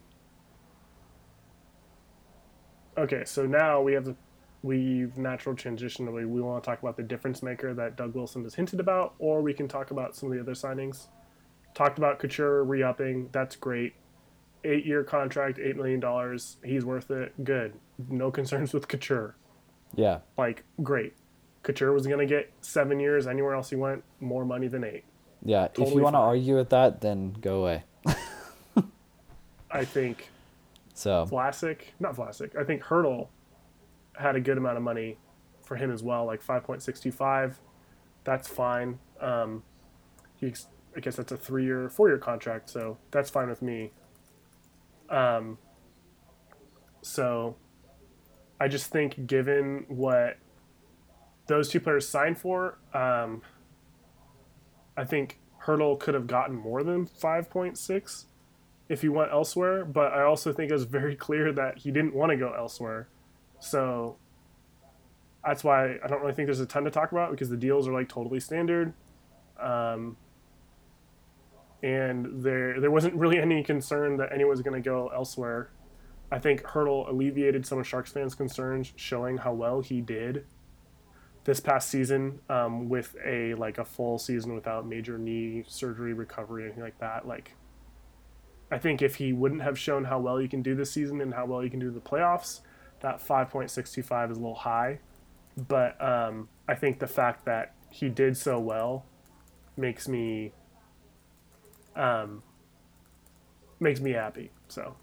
Okay, so now we have the we've natural transition. We, we want to talk about the difference maker that Doug Wilson has hinted about, or we can talk about some of the other signings. Talked about Couture re-upping. That's great. Eight year contract, eight million dollars. He's worth it. Good. No concerns with Couture. yeah, Like great. Couture was gonna get seven years anywhere else he went, more money than eight. yeah. if you want to argue with that, then go away. I think So Vlasic, not Vlasic. I think Hertl had a good amount of money for him as well, like five point six two five. That's fine. Um, he's, I guess that's a three year, four year contract, so that's fine with me. Um, so I just think, given what those two players signed for, um, I think Hertl could have gotten more than five point six if he went elsewhere, but I also think it was very clear that he didn't want to go elsewhere. So that's why I don't really think there's a ton to talk about because the deals are like totally standard. Um, and there there wasn't really any concern that anyone was going to go elsewhere. I think Hertl alleviated some of Sharks fans' concerns, showing how well he did this past season um, with a like a full season without major knee surgery, recovery, anything like that. Like I think if he wouldn't have shown how well he can do this season and how well he can do the playoffs, that 5.625 is a little high. But um, I think the fact that he did so well makes me um, makes me happy. So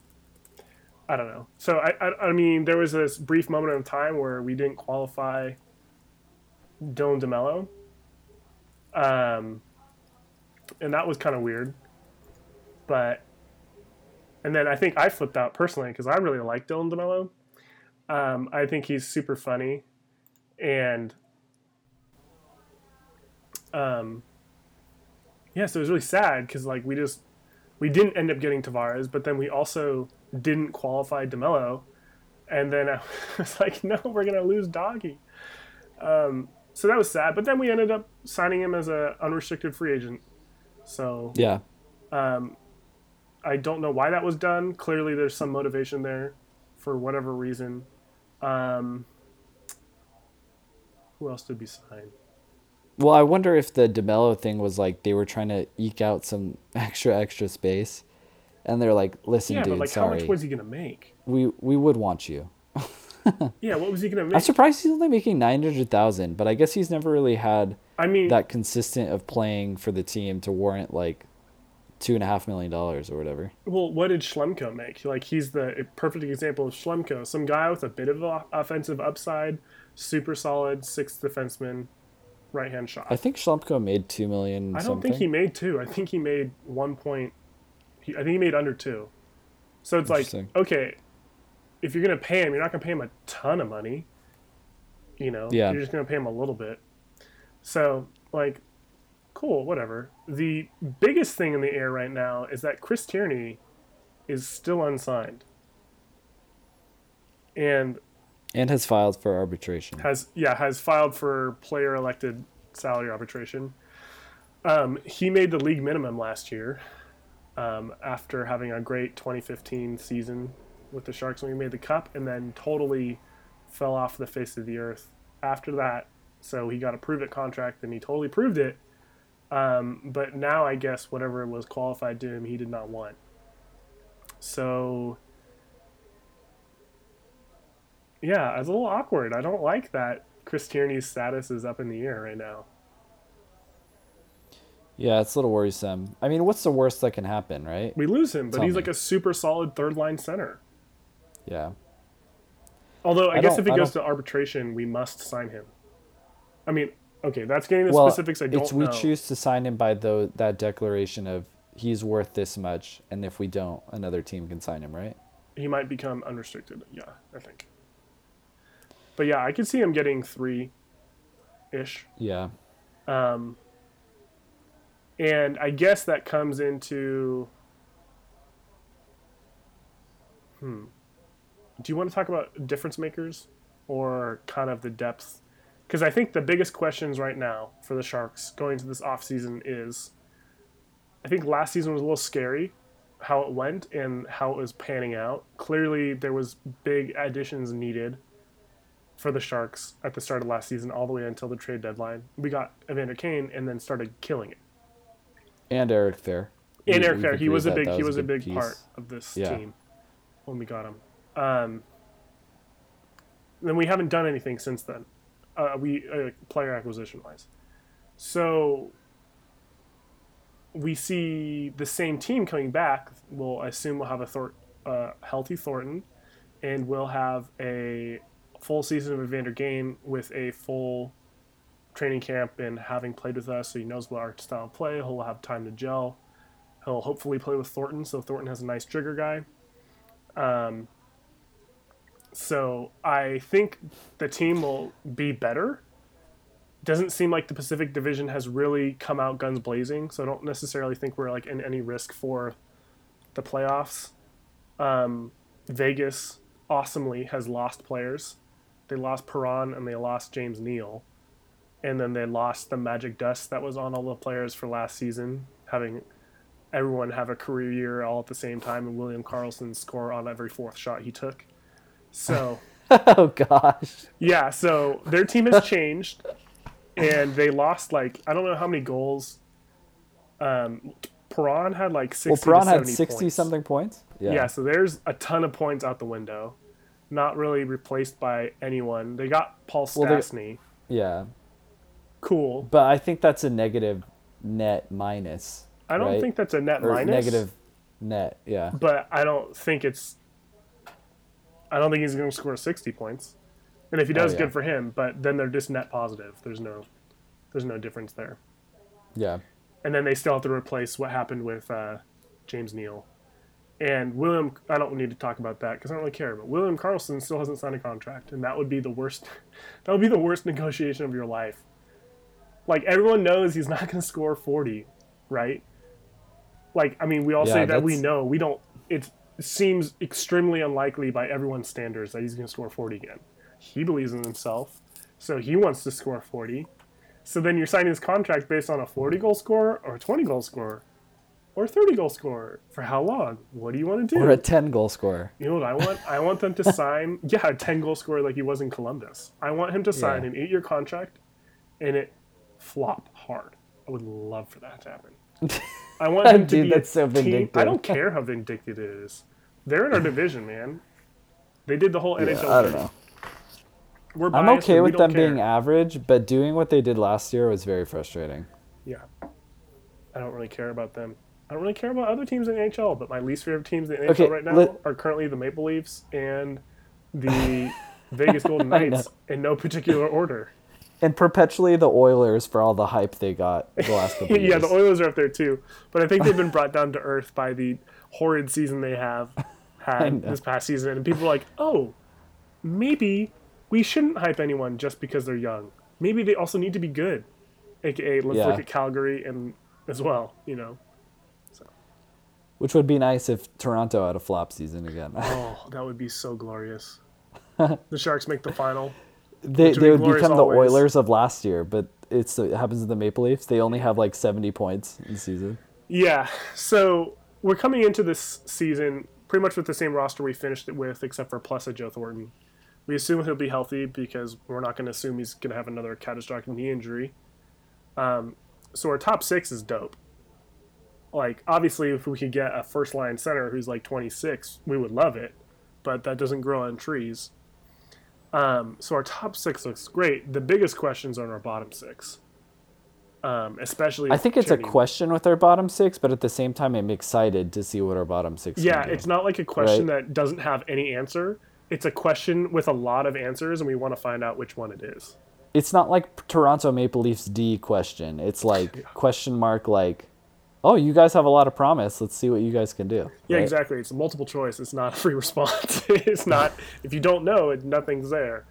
I don't know. So I, I I mean there was this brief moment of time where we didn't qualify Dylan DeMelo. Um, and that was kind of weird. But and then I think I flipped out personally because I really like Dylan DeMelo. Um, I think he's super funny, and um, yeah, so it was really sad because like we just we didn't end up getting Tavares, but then we also didn't qualify DeMelo, and then I was like, no, we're gonna lose Doggy. Um, so that was sad, but then we ended up signing him as a unrestricted free agent. So Yeah. um, I don't know why that was done. Clearly, there's some motivation there for whatever reason. Um, who else did we sign? Well, I wonder if the DeMelo thing was like they were trying to eke out some extra extra space, and they're like, "Listen, yeah, dude, but like, how much was he gonna make? we we would want you." Yeah, what was he gonna make? I'm surprised he's only making nine hundred thousand, but I guess he's never really had I mean, that consistent of playing for the team to warrant like two and a half million dollars or whatever. well, what did Schlemko make? Like, he's the perfect example of Schlemko, some guy with a bit of offensive upside, super solid, sixth defenseman, right hand shot. I think Schlemko made two million. I don't something. think he made two. I think he made one point. He, I think he made under two. So it's like, okay, if you're gonna pay him, you're not gonna pay him a ton of money. You know, Yeah. you're just gonna pay him a little bit. So like, cool, whatever. The biggest thing in the air right now is that Chris Tierney is still unsigned, and and has filed for arbitration. has yeah has filed for player elected salary arbitration. Um, he made the league minimum last year um, after having a great 2015 season with the Sharks when we made the cup, and then totally fell off the face of the earth after that. So he got a prove it contract, and he totally proved it. Um, but now I guess whatever was qualified to him, he did not want. So yeah, it's a little awkward. I don't like that Chris Tierney's status is up in the air right now. Yeah, it's a little worrisome. I mean, what's the worst that can happen, right? We lose him, but Tell he's me. like a super solid third line center. Yeah. Although I, I guess if he goes to arbitration, we must sign him. I mean, okay, that's getting the well, specifics. I don't it's we choose to sign him by the that declaration of he's worth this much, and if we don't, another team can sign him, right? He might become unrestricted. Yeah, I think. But yeah, I could see him getting three, ish. Yeah. Um, and I guess that comes into. Hmm. Do you want to talk about difference makers or kind of the depth? Because I think the biggest questions right now for the Sharks going to this offseason is I think last season was a little scary how it went and how it was panning out. Clearly, there was big additions needed for the Sharks at the start of last season, all the way until the trade deadline. We got Evander Kane and then started killing it. And Eric Fehr. And Eric Fehr, he was a big that he was a big piece. part of this Yeah. team when we got him. Um, then we haven't done anything since then. Uh, we uh, player acquisition wise, so we see the same team coming back. We'll I assume we'll have a Thor- uh, healthy Thornton, and we'll have a full season of Evander Kane with a full training camp and having played with us, so he knows what our style of play. He'll have time to gel. He'll hopefully play with Thornton, so Thornton has a nice trigger guy. Um, so I think the team will be better. Doesn't seem like the Pacific Division has really come out guns blazing, so I don't necessarily think we're like in any risk for the playoffs. Um, Vegas awesomely has lost players. They lost Perron and they lost James Neal, and then they lost the magic dust that was on all the players for last season, having everyone have a career year all at the same time, and William Karlsson score on every fourth shot he took. So. oh gosh. Yeah, so their team has changed, and they lost like I don't know how many goals. Um, Perron had like 60 Well, Perron had 60 points. something points. Yeah. so there's a ton of points out the window. Not really replaced by anyone. They got Paul Well, Stastny. Yeah. cool. But I think that's a negative net minus. I don't right? think that's a net or minus. negative net. Yeah. but I don't think it's. I don't think he's going to score 60 points, and if he does, Oh, yeah. good for him. But then they're just net positive. There's no, there's no difference there. Yeah. And then they still have to replace what happened with uh, James Neal and William. I don't need to talk about that because I don't really care. But William Karlsson still hasn't signed a contract, and that would be the worst. That would be the worst negotiation of your life. Like everyone knows he's not going to score 40, right? Like I mean, we all Yeah, say that we know. We don't. It seems extremely unlikely by everyone's standards that he's going to score 40 again. He believes in himself, so he wants to score 40. So then you're signing his contract based on a 40 goal scorer or a 20 goal scorer or a 30 goal scorer. For how long? What do you want to do? Or a 10 goal scorer. You know what I want? I want them to sign, yeah, a 10 goal scorer like he was in Columbus. I want him to sign Yeah. an eight year contract and it flop hard. I would love for that to happen. I want him to Dude, be that's so team- vindictive. I don't care how vindictive it is. They're in our division, man. They did the whole Yeah, NHL. I don't thing. know. We're biased, I'm okay with them being average, but doing what they did last year was very frustrating. Yeah. I don't really care about them. I don't really care about other teams in the NHL, but my least favorite teams in the NHL Okay, right now let- are currently the Maple Leafs and the Vegas Golden Knights in no particular order. And perpetually the Oilers for all the hype they got the last couple of yeah, the Oilers are up there too, but I think they've been brought down to earth by the horrid season they have had this past season, and people are like, "Oh, maybe we shouldn't hype anyone just because they're young. Maybe they also need to be good." AKA, let's Yeah. look at Calgary and as well. You know, Which would be nice if Toronto had a flop season again. oh, that would be so glorious. the Sharks make the final. they would they would become the. Oilers of last year, but it's it happens to the Maple Leafs. They only have like 70 points in the season. Yeah. So we're coming into this season pretty much with the same roster we finished it with, except for plus a Joe Thornton. We assume he'll be healthy because we're not going to assume he's going to have another catastrophic knee injury. Um, so our top six is dope. Like obviously, if we could get a first line center who's like 26, we would love it, but that doesn't grow on trees. Um, so our top six looks great. The biggest questions are on our bottom six, um, especially. I think it's a question with our bottom six, but at the same time, I'm excited to see what our bottom six. Yeah, can do. it's not like a question that doesn't have any answer. It's a question with a lot of answers, and we want to find out which one it is. it's not like Toronto Maple Leafs D question. It's like question mark like, oh, you guys have a lot of promise. Let's see what you guys can do. Yeah, right? exactly. It's a multiple choice. It's not a free response. it's not if you don't know, it, nothing's there.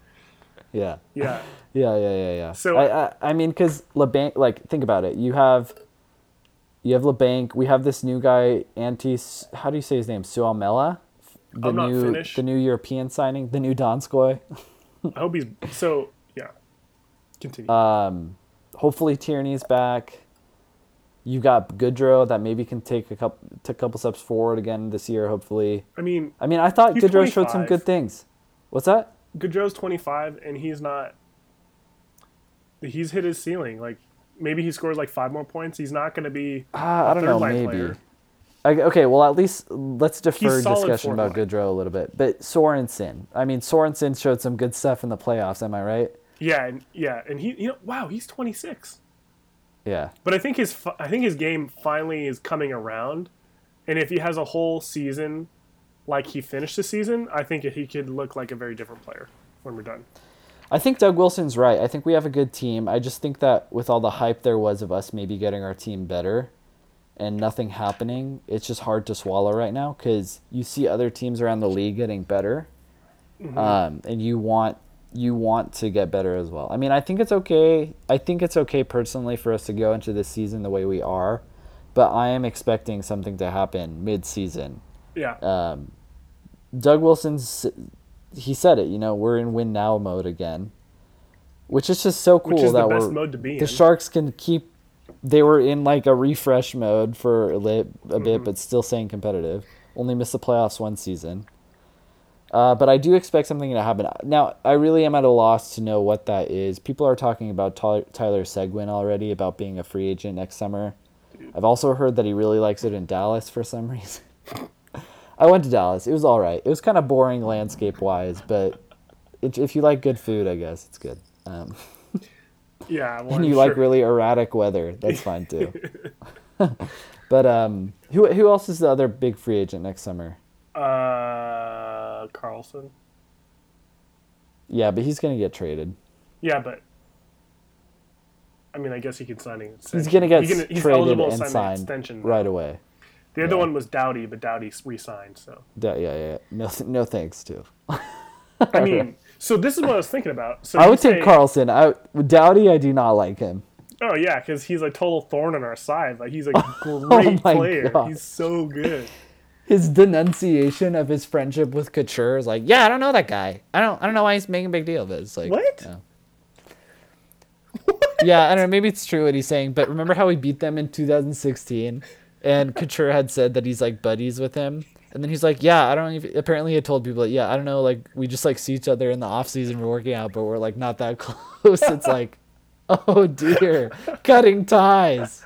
Yeah. Yeah, Yeah, yeah, yeah, yeah. So- I, I, I mean, because Labanc, like, think about it. You have, you have Labanc. We have this new guy, Antis. How do you say his name? Suomela, the I'm not new, Finnish. the new European signing, the new Donskoi. I hope he's so. Yeah, continue. Um, hopefully Tierney's back. You got Goodrow that maybe can take a couple, take a couple steps forward again this year. Hopefully. I mean, I mean, I thought Goodrow showed some good things. What's that? Goodrow's 25, and he's not. He's hit his ceiling. Like maybe he scores like five more points. He's not going to be. Ah, I don't know. Maybe. player. Okay, well, at least let's defer discussion about line. Goodrow a little bit. But Sorensen, I mean, Sorensen showed some good stuff in the playoffs. Am I right? Yeah, and yeah, and he. You know, wow, he's 26. Yeah. But I think his I think his game finally is coming around, and if he has a whole season like he finished the season, I think he could look like a very different player when we're done. I think Doug Wilson's right. I think we have a good team. I just think that with all the hype there was of us maybe getting our team better and nothing happening, it's just hard to swallow right now because you see other teams around the league getting better, um, and you want you want to get better as well. I mean, I think it's okay. I think it's okay personally for us to go into this season the way we are, but I am expecting something to happen mid-season. Yeah, Um, Doug Wilson's he said it. You know, we're in win now mode again, which is just so cool which is the that best we're mode to be the in. Sharks can keep. They were in like a refresh mode for a, lit, a Mm-hmm. bit, but still staying competitive. Only missed the playoffs one season. Uh, but I do expect something to happen. Now, I really am at a loss to know what that is. People are talking about Tyler Seguin already about being a free agent next summer. I've also heard that he really likes it in Dallas for some reason. I went to Dallas. It was all right. It was kind of boring landscape wise, but it, if you like good food, I guess it's good. Um, Yeah, well, and you like really erratic weather, that's fine too. but um, who who else is the other big free agent next summer? uh Karlsson. Yeah, but he's gonna get traded. Yeah, but I mean, I guess he can sign an He's gonna get He can- he's traded eligible and sign an signed extension. right away. The other yeah. one was Doughty, but Doughty re-signed. So Da- yeah, yeah. No, no thanks to. I mean, so this is what I was thinking about. So I would take say- Karlsson. I Doughty. I do not like him. Oh yeah, because he's a total thorn in our side. Like he's a oh great Oh player. He's so good. His denunciation of his friendship with Couture is like, yeah, I don't know that guy. I don't, I don't know why he's making a big deal of it. It's like, What? yeah. yeah, I don't know. Maybe it's true what he's saying, but remember how we beat them in 2016, and Couture had said that he's like buddies with him, and then he's like, yeah, I don't. Even, apparently, he told people, like, yeah, I don't know, like we just like see each other in the off season, we're working out, but we're like not that close. it's like, oh dear, cutting ties.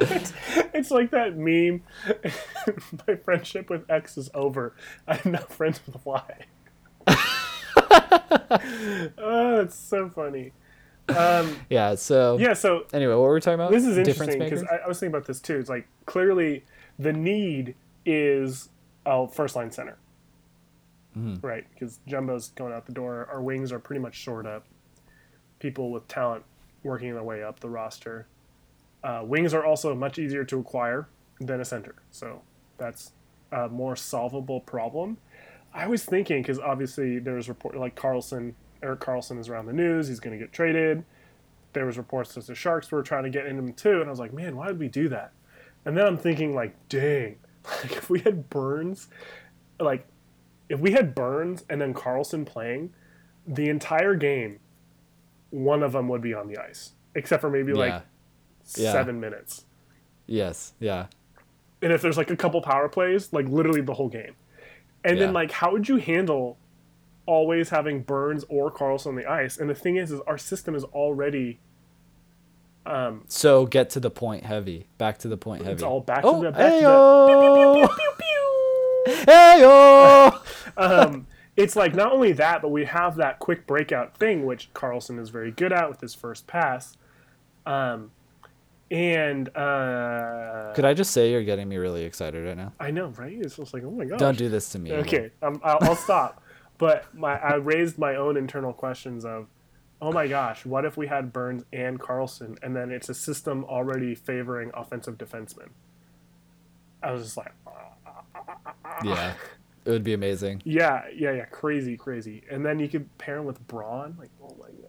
It's like that meme. My friendship with X is over. I'm not friends with Y. oh, it's so funny. Um, Yeah. So yeah, so anyway, what were we talking about? this is interesting because? I, I was thinking about this too. It's like clearly the need is a first line center, Mm-hmm. right? Because Jumbo's going out the door. Our wings are pretty much shored up. People with talent working their way up the roster. Uh, wings are also much easier to acquire than a center, so that's a more solvable problem. I was thinking because obviously there's report like Karlsson, Erik Karlsson is around the news. He's going to get traded there was reports that the Sharks were trying to get him too, and I was like, man, why did we do that? And then I'm thinking like, dang, like if we had Burns, like if we had Burns and then Karlsson playing the entire game, one of them would be on the ice, except for maybe yeah. like Yeah. seven minutes. Yes. Yeah. And if there's like a couple power plays, like literally the whole game. And Yeah. then like, how would you handle always having Burns or Karlsson on the ice? And the thing is, is our system is already. Um, So get to the point heavy. Back to the point heavy. It's all back oh, to the back ayo! to the pew, pew, pew, Ayo! pew. Um, it's like not only that, but we have that quick breakout thing, which Karlsson is very good at with his first pass. Um, and uh, Could I just say you're getting me really excited right now? I know, right? It's just like, oh my god. Don't do this to me. Okay, um, I'll, I'll stop. But my I raised my own internal questions of, oh my gosh, what if we had Burns and Karlsson, and then it's a system already favoring offensive defensemen? I was just like, ah, ah, ah, Yeah. It would be amazing. yeah, yeah, yeah, crazy, crazy. And then you could pair him with Braun, like, oh my gosh.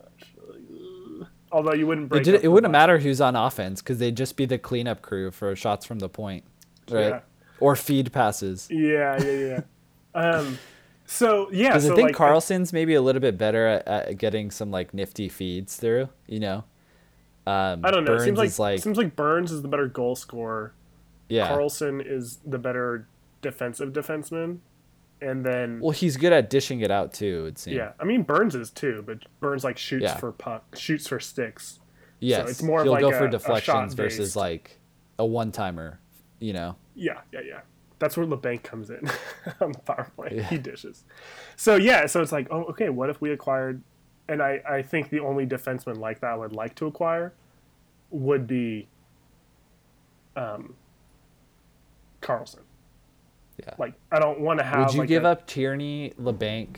Although you wouldn't break. It, did, it wouldn't box. matter who's on offense because they'd just be the cleanup crew for shots from the point, right? Yeah. Or feed passes. Yeah, yeah, yeah. um, so yeah, Because so I think like, Karlsson's maybe a little bit better at, at getting some like nifty feeds through. You know. Um, I don't know. Burns it seems like, like seems like Burns is the better goal scorer. yeah. Karlsson is the better defensive defenseman, and then Well, he's good at dishing it out too. It seems. yeah, I mean Burns is too, but Burns like shoots Yeah. for puck, shoots for sticks. Yes. it's more of He'll like go a- for deflections versus like a one timer. You know. Yeah, yeah, yeah. That's where Labanc comes in on the power play. Yeah. He dishes. So yeah, so it's like, oh, okay. What if we acquired? And I, I think the only defenseman like that I would like to acquire would be um, Karlsson. Yeah. Like I don't want to have. Would you like give a- up Tierney, Labanc,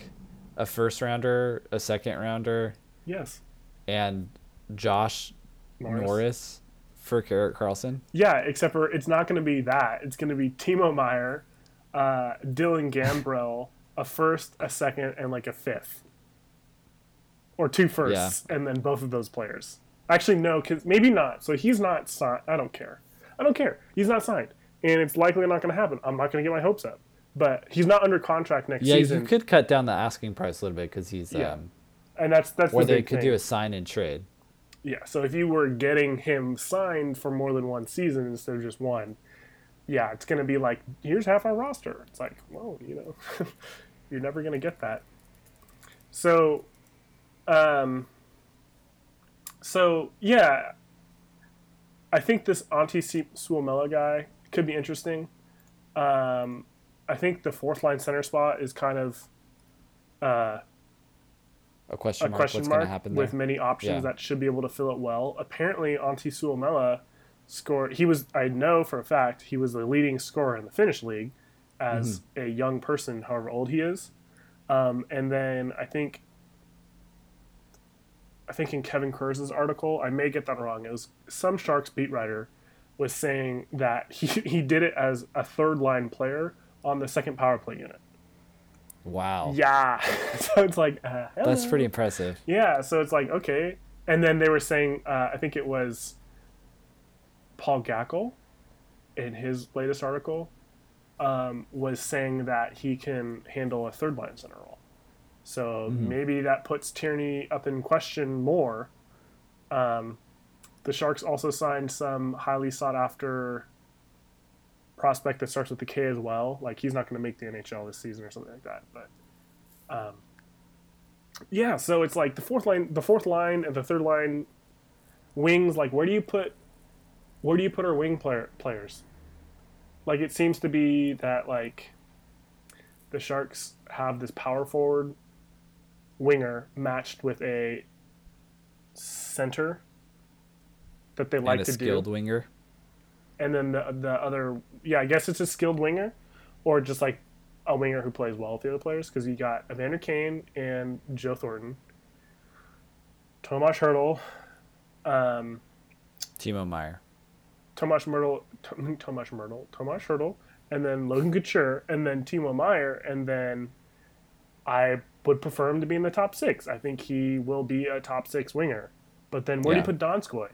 a first rounder, a second rounder, Yes. and Josh Norris. Norris, for Erik Karlsson? Yeah, except for it's not going to be that. It's going to be Timo Meier, uh, Dylan Gambrell, a first, a second, and like a fifth, or two firsts, and then both of those players. Actually, no, because maybe not. So he's not signed. I don't care. I don't care. He's not signed, and it's likely not going to happen. I'm not going to get my hopes up. But he's not under contract next Yeah, season, Yeah, you could cut down the asking price a little bit because he's. Yeah. Um, and that's that's or the they could thing. do a sign and trade. Yeah, so if you were getting him signed for more than one season instead of just one, yeah, it's going to be like, here's half our roster. It's like, well, you know, you're never going to get that. So, um, so yeah, I think this Antti Suomela guy could be interesting. Um, I think the fourth line center spot is kind of uh, A question a mark. question What's mark going to happen there? with many options Yeah. that should be able to fill it well. Apparently, Antti Suomela scored. He was, I know for a fact, he was the leading scorer in the Finnish league as Mm-hmm. a young person, however old he is. Um, and then I think, I think in Kevin Kurz's article, I may get that wrong. It was some Sharks beat writer was saying that he, he did it as a third line player on the second power play unit. wow. Yeah, so it's like uh, That's pretty impressive. Yeah, so it's like okay, and then they were saying, uh, I think it was Paul Gackle, in his latest article, um, was saying that he can handle a third line center role. So maybe that puts Tierney up in question more. Um, the Sharks also signed some highly sought after prospect that starts with the K as well. Like he's not going to make the NHL this season or something like that, but. Um, yeah, so it's like the fourth line, the fourth line and the third line wings. Like, where do you put, where do you put our wing player players? Like, it seems to be that like the Sharks have this power forward winger matched with a center that they like and a to skilled do, winger. and then the the other, yeah, I guess it's a skilled winger, or just like a winger who plays well with the other players because you got Evander Kane and Joe Thornton, Tomas Hertl, um, Timo Meier. Tomas Myrtle, T- Tomas Myrtle, Tomas Hertl, and then Logan Couture, and then Timo Meier, and then I would prefer him to be in the top six. I think he will be a top six winger. But then where Yeah. do you put Donskoi?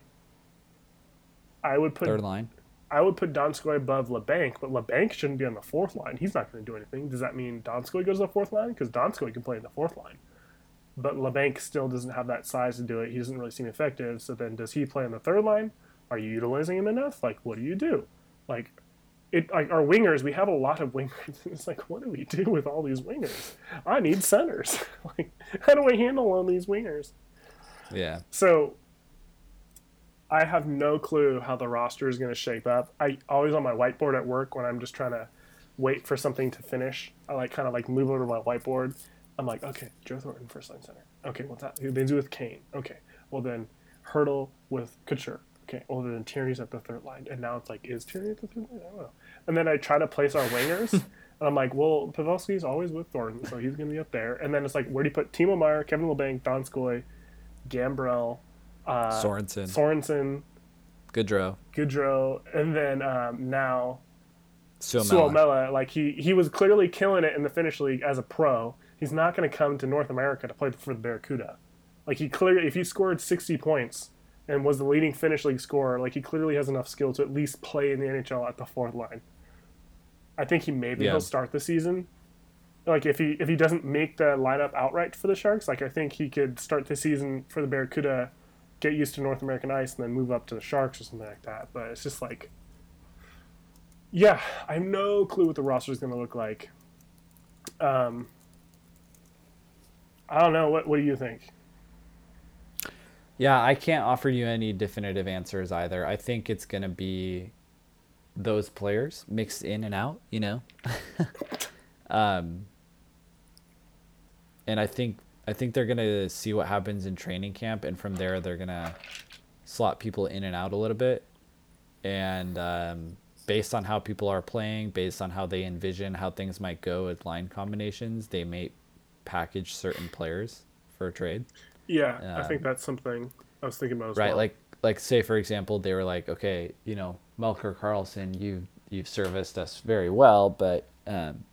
I would put Third line. I would put Donskoi above Labanc, but Labanc shouldn't be on the fourth line. He's not going to do anything. Does that mean Donskoi goes to the fourth line? Because Donskoi can play in the fourth line. But Labanc still doesn't have that size to do it. He doesn't really seem effective. So then does he play on the third line? Are you utilizing him enough? Like, what do you do? Like, it like our wingers, we have a lot of wingers. It's like, what do we do with all these wingers? I need centers. like, how do I handle all these wingers? Yeah. So I have no clue how the roster is going to shape up. I always on my whiteboard at work when I'm just trying to wait for something to finish. I like kind of like move over to my whiteboard. I'm like, okay, Joe Thornton first line center. Okay, what's that? Who they do with Kane? Okay, well then Hertl with Couture. Okay, well then Tierney's at the third line, and now it's like, is Tierney at the third line? I don't know. And then I try to place our wingers, and I'm like, well, Pavelski's always with Thornton, so he's going to be up there. And then it's like, where do you put Timo Meier, Kevin Labanc, Donskoi, Gambrell, uh, Sorensen. Sorensen, Goodrow. Goudreau, and then um, now Suomela. Suomela. Like he he was clearly killing it in the Finnish league as a pro. He's not going to come to North America to play for the Barracuda. Like he clearly, if he scored sixty points and was the leading Finnish league scorer, like he clearly has enough skill to at least play in the NHL at the fourth line. I think he maybe Yeah. he'll start the season. Like if he if he doesn't make the lineup outright for the Sharks, like I think he could start the season for the Barracuda, get used to North American ice, and then move up to the Sharks or something like that. But it's just like, yeah, I have no clue what the roster is going to look like. Um, I don't know. What What do you think? Yeah, I can't offer you any definitive answers either. I think it's going to be those players mixed in and out, you know. um and I think I think they're going to see what happens in training camp and from there they're going to slot people in and out a little bit. And um based on how people are playing, based on how they envision how things might go with line combinations, they may package certain players for a trade. Yeah, I Um, think that's something I was thinking about as right well. like like say for example they were like okay you know melker karlsson you you've serviced us very well but um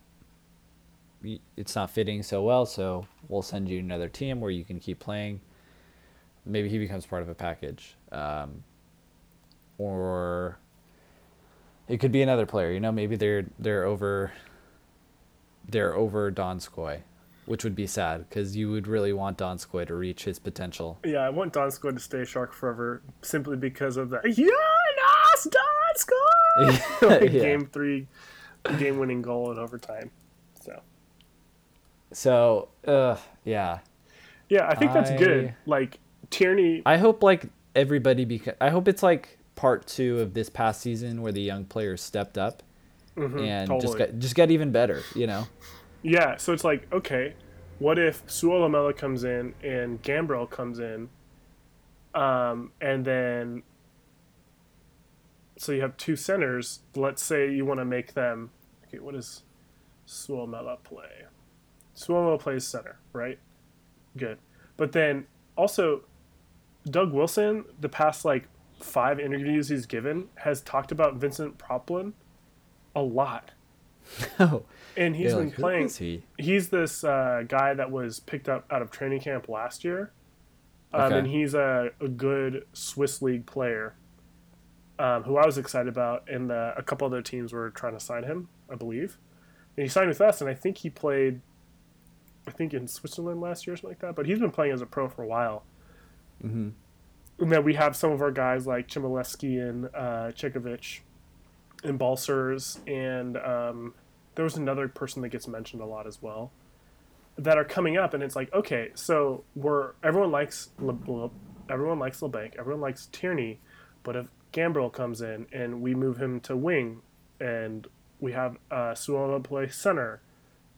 it's not fitting so well so we'll send you another team where you can keep playing maybe he becomes part of a package um or it could be another player you know maybe they're they're over they're over donskoi which would be sad because you would really want donskoi to reach his potential Yeah, I want Donskoi to stay Shark forever simply because of that. Joonas Donskoi like Yeah. game three, game winning goal in overtime. So uh, yeah. yeah, I think that's I- good. Like Tierney, I hope like everybody beca- I hope it's like part two of this past season where the young players stepped up Mhm, and totally. just got just got even better. You know. Yeah, so it's like, okay, what if Suolamela comes in and Gambrell comes in, um, and then so you have two centers. Let's say you want to make them. Okay, what does Suolamela play? Suomela plays center, right? Good, but then also Doug Wilson, the past like five interviews he's given, has talked about Vincent Praplan a lot, Oh, and he's yeah, been like, playing is he? he's this uh, guy that was picked up out of training camp last year, um, Okay. and he's a, a good Swiss league player, um, who I was excited about, and uh, a couple other teams were trying to sign him, I believe. And he signed with us, and I think he played, I think in Switzerland last year or something like that. But he's been playing as a pro for a while. hmm And then we have some of our guys like Chmelevski and uh, and Balcers, and um, there was another person that gets mentioned a lot as well that are coming up, and it's like, okay, so we're everyone likes Le, Le- everyone likes Labanc, everyone likes Tierney, but if Gambrell comes in and we move him to wing, and we have uh, Suomela play center.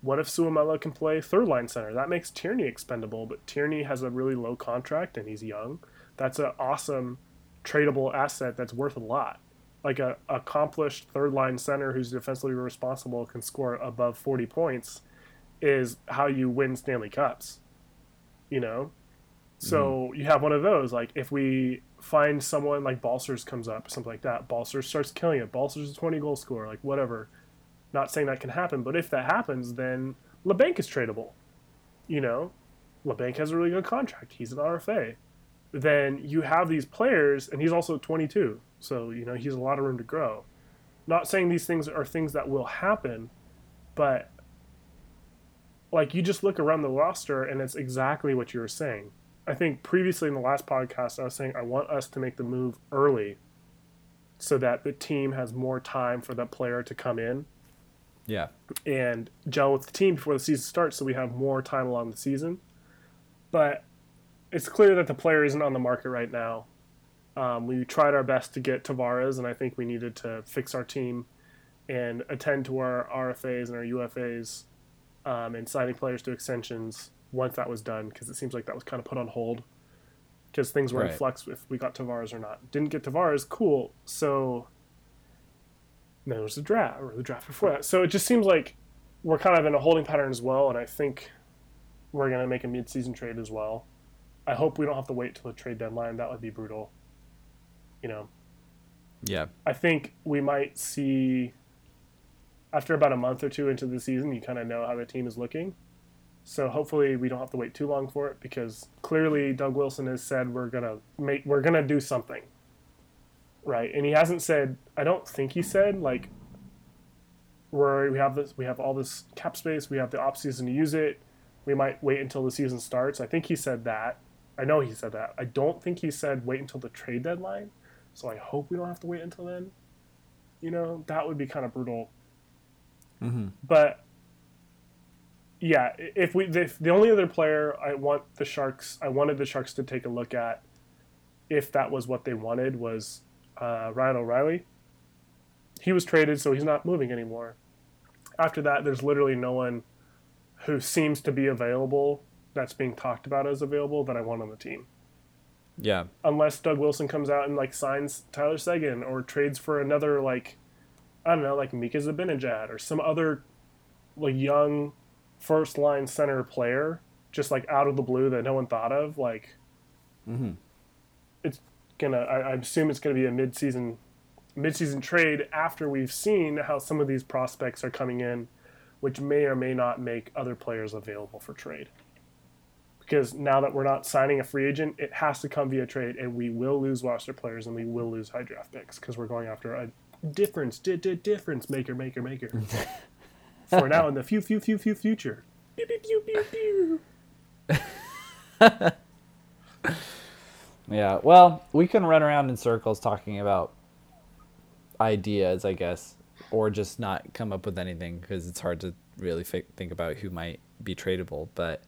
What if Suomela can play third line center? That makes Tierney expendable, but Tierney has a really low contract and he's young that's an awesome tradable asset that's worth a lot. Like a accomplished third line center who's defensively responsible can score above 40 points is how you win Stanley Cups. You know? So mm-hmm. you have one of those. Like if we find someone like Balcers comes up, something like that, Balcers starts killing it. Balcers is a 20 goal scorer, like whatever. Not saying that can happen, but if that happens, then Labanc is tradable. You know? Labanc has a really good contract. He's an RFA then you have these players, and he's also 22, so you know he's a lot of room to grow. Not saying these things are things that will happen, but like you just look around the roster, and it's exactly what you were saying. I think previously in the last podcast, I was saying I want us to make the move early, so that the team has more time for that player to come in Yeah. and gel with the team before the season starts so we have more time along the season. But it's clear that the player isn't on the market right now. Um, we tried our best to get Tavares, and I think we needed to fix our team and attend to our RFAs and our UFAs um, and signing players to extensions once that was done because it seems like that was kind of put on hold because things were in flux if we got Tavares or not. Didn't get Tavares, cool. So then there was the draft or the draft before that. So it just seems like we're kind of in a holding pattern as well, and I think we're gonna make a mid-season trade as well. I hope we don't have to wait till the trade deadline. That would be brutal. You know, Yeah. I think we might see after about a month or two into the season, you kind of know how the team is looking. So hopefully we don't have to wait too long for it because clearly Doug Wilson has said we're gonna make we're gonna do something. Right. And he hasn't said I don't think he said like where we have this we have all this cap space, we have the off season to use it. We might wait until the season starts. I think he said that. I know he said that. I don't think he said wait until the trade deadline. So I hope we don't have to wait until then. You know, that would be kind of brutal. Mm-hmm. But yeah, if we if the only other player I want the Sharks, I wanted the Sharks to take a look at, if that was what they wanted, was uh, Ryan O'Reilly. He was traded, so he's not moving anymore. After that, there's literally no one who seems to be available that's being talked about as available that I want on the team Yeah. unless Doug Wilson comes out and like signs Tyler Seguin or trades for another like I don't know like Mika Zibanejad or some other like young first line center player just like out of the blue that no one thought of like Mm-hmm. Gonna I, I assume it's gonna be a mid season mid trade after we've seen how some of these prospects are coming in which may or may not make other players available for trade because now that we're not signing a free agent, it has to come via trade, and we will lose roster players and we will lose high draft picks because we're going after a difference, di- di- difference maker, maker, maker. For now, in the few, few, few, few future. Pew, pew, pew, pew, pew. Yeah. Well, we can run around in circles talking about ideas, I guess, or just not come up with anything because it's hard to really fi- think about who might be tradable. But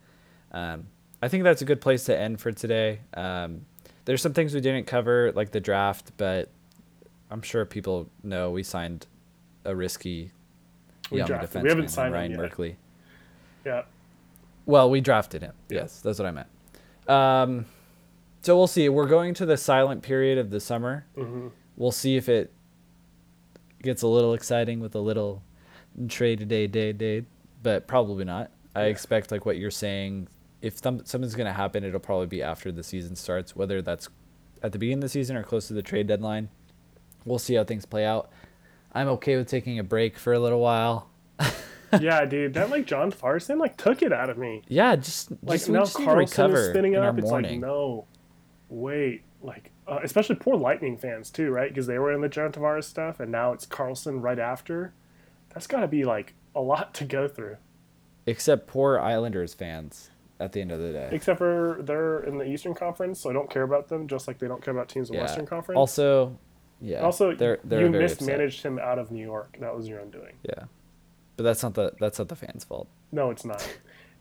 um, I think that's a good place to end for today. Um, there's some things we didn't cover, like the draft, but I'm sure people know we signed a risky We young defenseman, we haven't signed Ryan. Merkley. Yeah. Well, we drafted him. Yeah. Yes, that's what I meant. Um, so we'll see. We're going to the silent period of the summer. hmm We'll see if it gets a little exciting with a little trade day day day, but probably not. I Yeah. expect like what you're saying. If some, something's going to happen, it'll probably be after the season starts, whether that's at the beginning of the season or close to the trade deadline. We'll see how things play out. I'm okay with taking a break for a little while. yeah, dude, that like John Farson like took it out of me. Yeah, just Like just, now just Karlsson is spinning up. It's like morning. no, wait, like uh, especially poor Lightning fans too, right? Because they were in the John Tavares stuff, and now it's Karlsson right after. That's got to be like a lot to go through. Except poor Islanders fans at the end of the day. Except for they're in the Eastern Conference, so I don't care about them, just like they don't care about teams in the Yeah. Western Conference. Also, yeah. also, they're they're you very upset. mismanaged him out of New York. That was your undoing. Yeah, but that's not the that's not the fans' fault. No, it's not.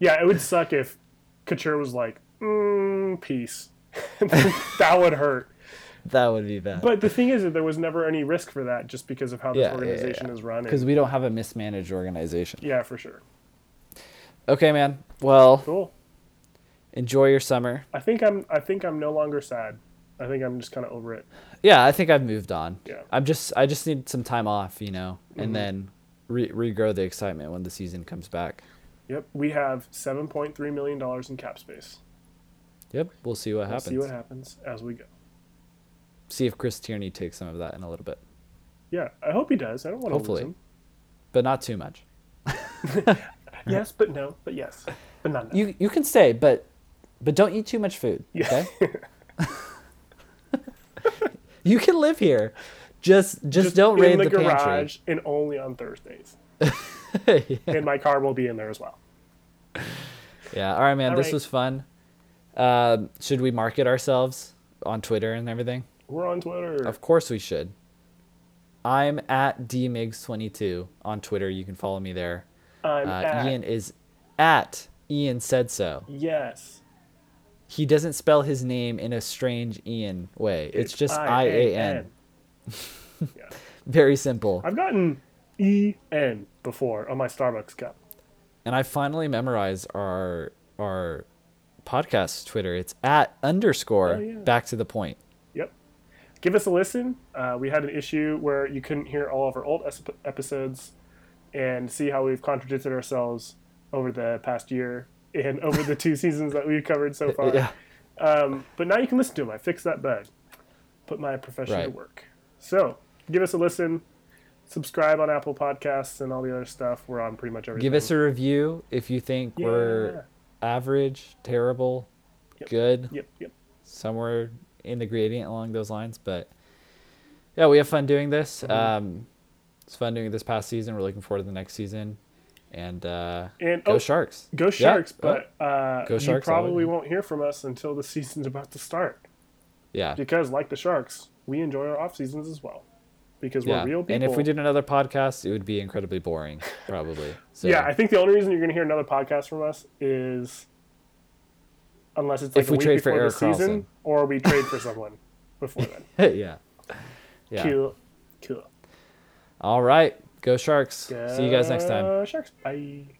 Yeah, it would suck if Couture was like, mm, peace. that would hurt. That would be bad. But the thing is that there was never any risk for that just because of how this Yeah, yeah, organization yeah. is run. because we don't have a mismanaged organization. yeah, for sure. Okay, man. Well, Cool. enjoy your summer. I think I'm. I think I'm no longer sad. I think I'm just kind of over it. Yeah, I think I've moved on. Yeah. I'm just I just need some time off, you know, Mhm. and then re- regrow the excitement when the season comes back. Yep. We have 7.3 million dollars in cap space. Yep, we'll see what We'll happens. see what happens as we go. See if Chris Tierney takes some of that in a little bit, Yeah, I hope he does. I don't want to Hopefully. lose but not too much. Yes, but no, but yes, but not. No. You you can stay, but but don't eat too much food. Yeah. Okay. you can live here. Just just, don't in raid the, the, garage and only on Thursdays. pantry. And my car will be in there as well. yeah. All right, man. All this right. was fun. Um, should we market ourselves on Twitter and everything? We're on Twitter. Of course we should. I'm at dmigs22 on Twitter. You can follow me there. I'm Uh, at, Ian is at Ian said so. yes. He doesn't spell his name in a strange Ian way. It's, just I A N. Yeah. Very simple. I've gotten E N before on my Starbucks cup. And I finally memorized our our podcast Twitter. It's at underscore Oh, yeah. back to the point. Yep. Give us a listen. Uh, we had an issue where you couldn't hear all of our old episodes and see how we've contradicted ourselves over the past year and over the two seasons that we've covered so far. Yeah. Um, but now you can listen to them. I fixed that bug. Put my profession to Right. work. So give us a listen. Subscribe on Apple Podcasts and all the other stuff. We're on pretty much everything. Give us a review if you think yeah. we're average, terrible, Yep. good, Yep. Yep. somewhere in the gradient along those lines. But yeah, we have fun doing this. Mhm. Um, it's fun doing it this past season. We're looking forward to the next season. And uh, And go oh, Sharks. go Yeah. Sharks! Oh. But uh, Go Sharks all probably won't hear from us until the season's about to start. Yeah. because like the sharks we enjoy our off seasons as well because Yeah. we're real people And if we did another podcast, it would be incredibly boring, probably. So yeah i think the only reason you're going to hear another podcast from us is unless it's like If a we week trade for before Erik the season Karlsson. or we trade for someone before then yeah. Yeah. cool cool All right. Go Sharks. See you guys next time. Go sharks bye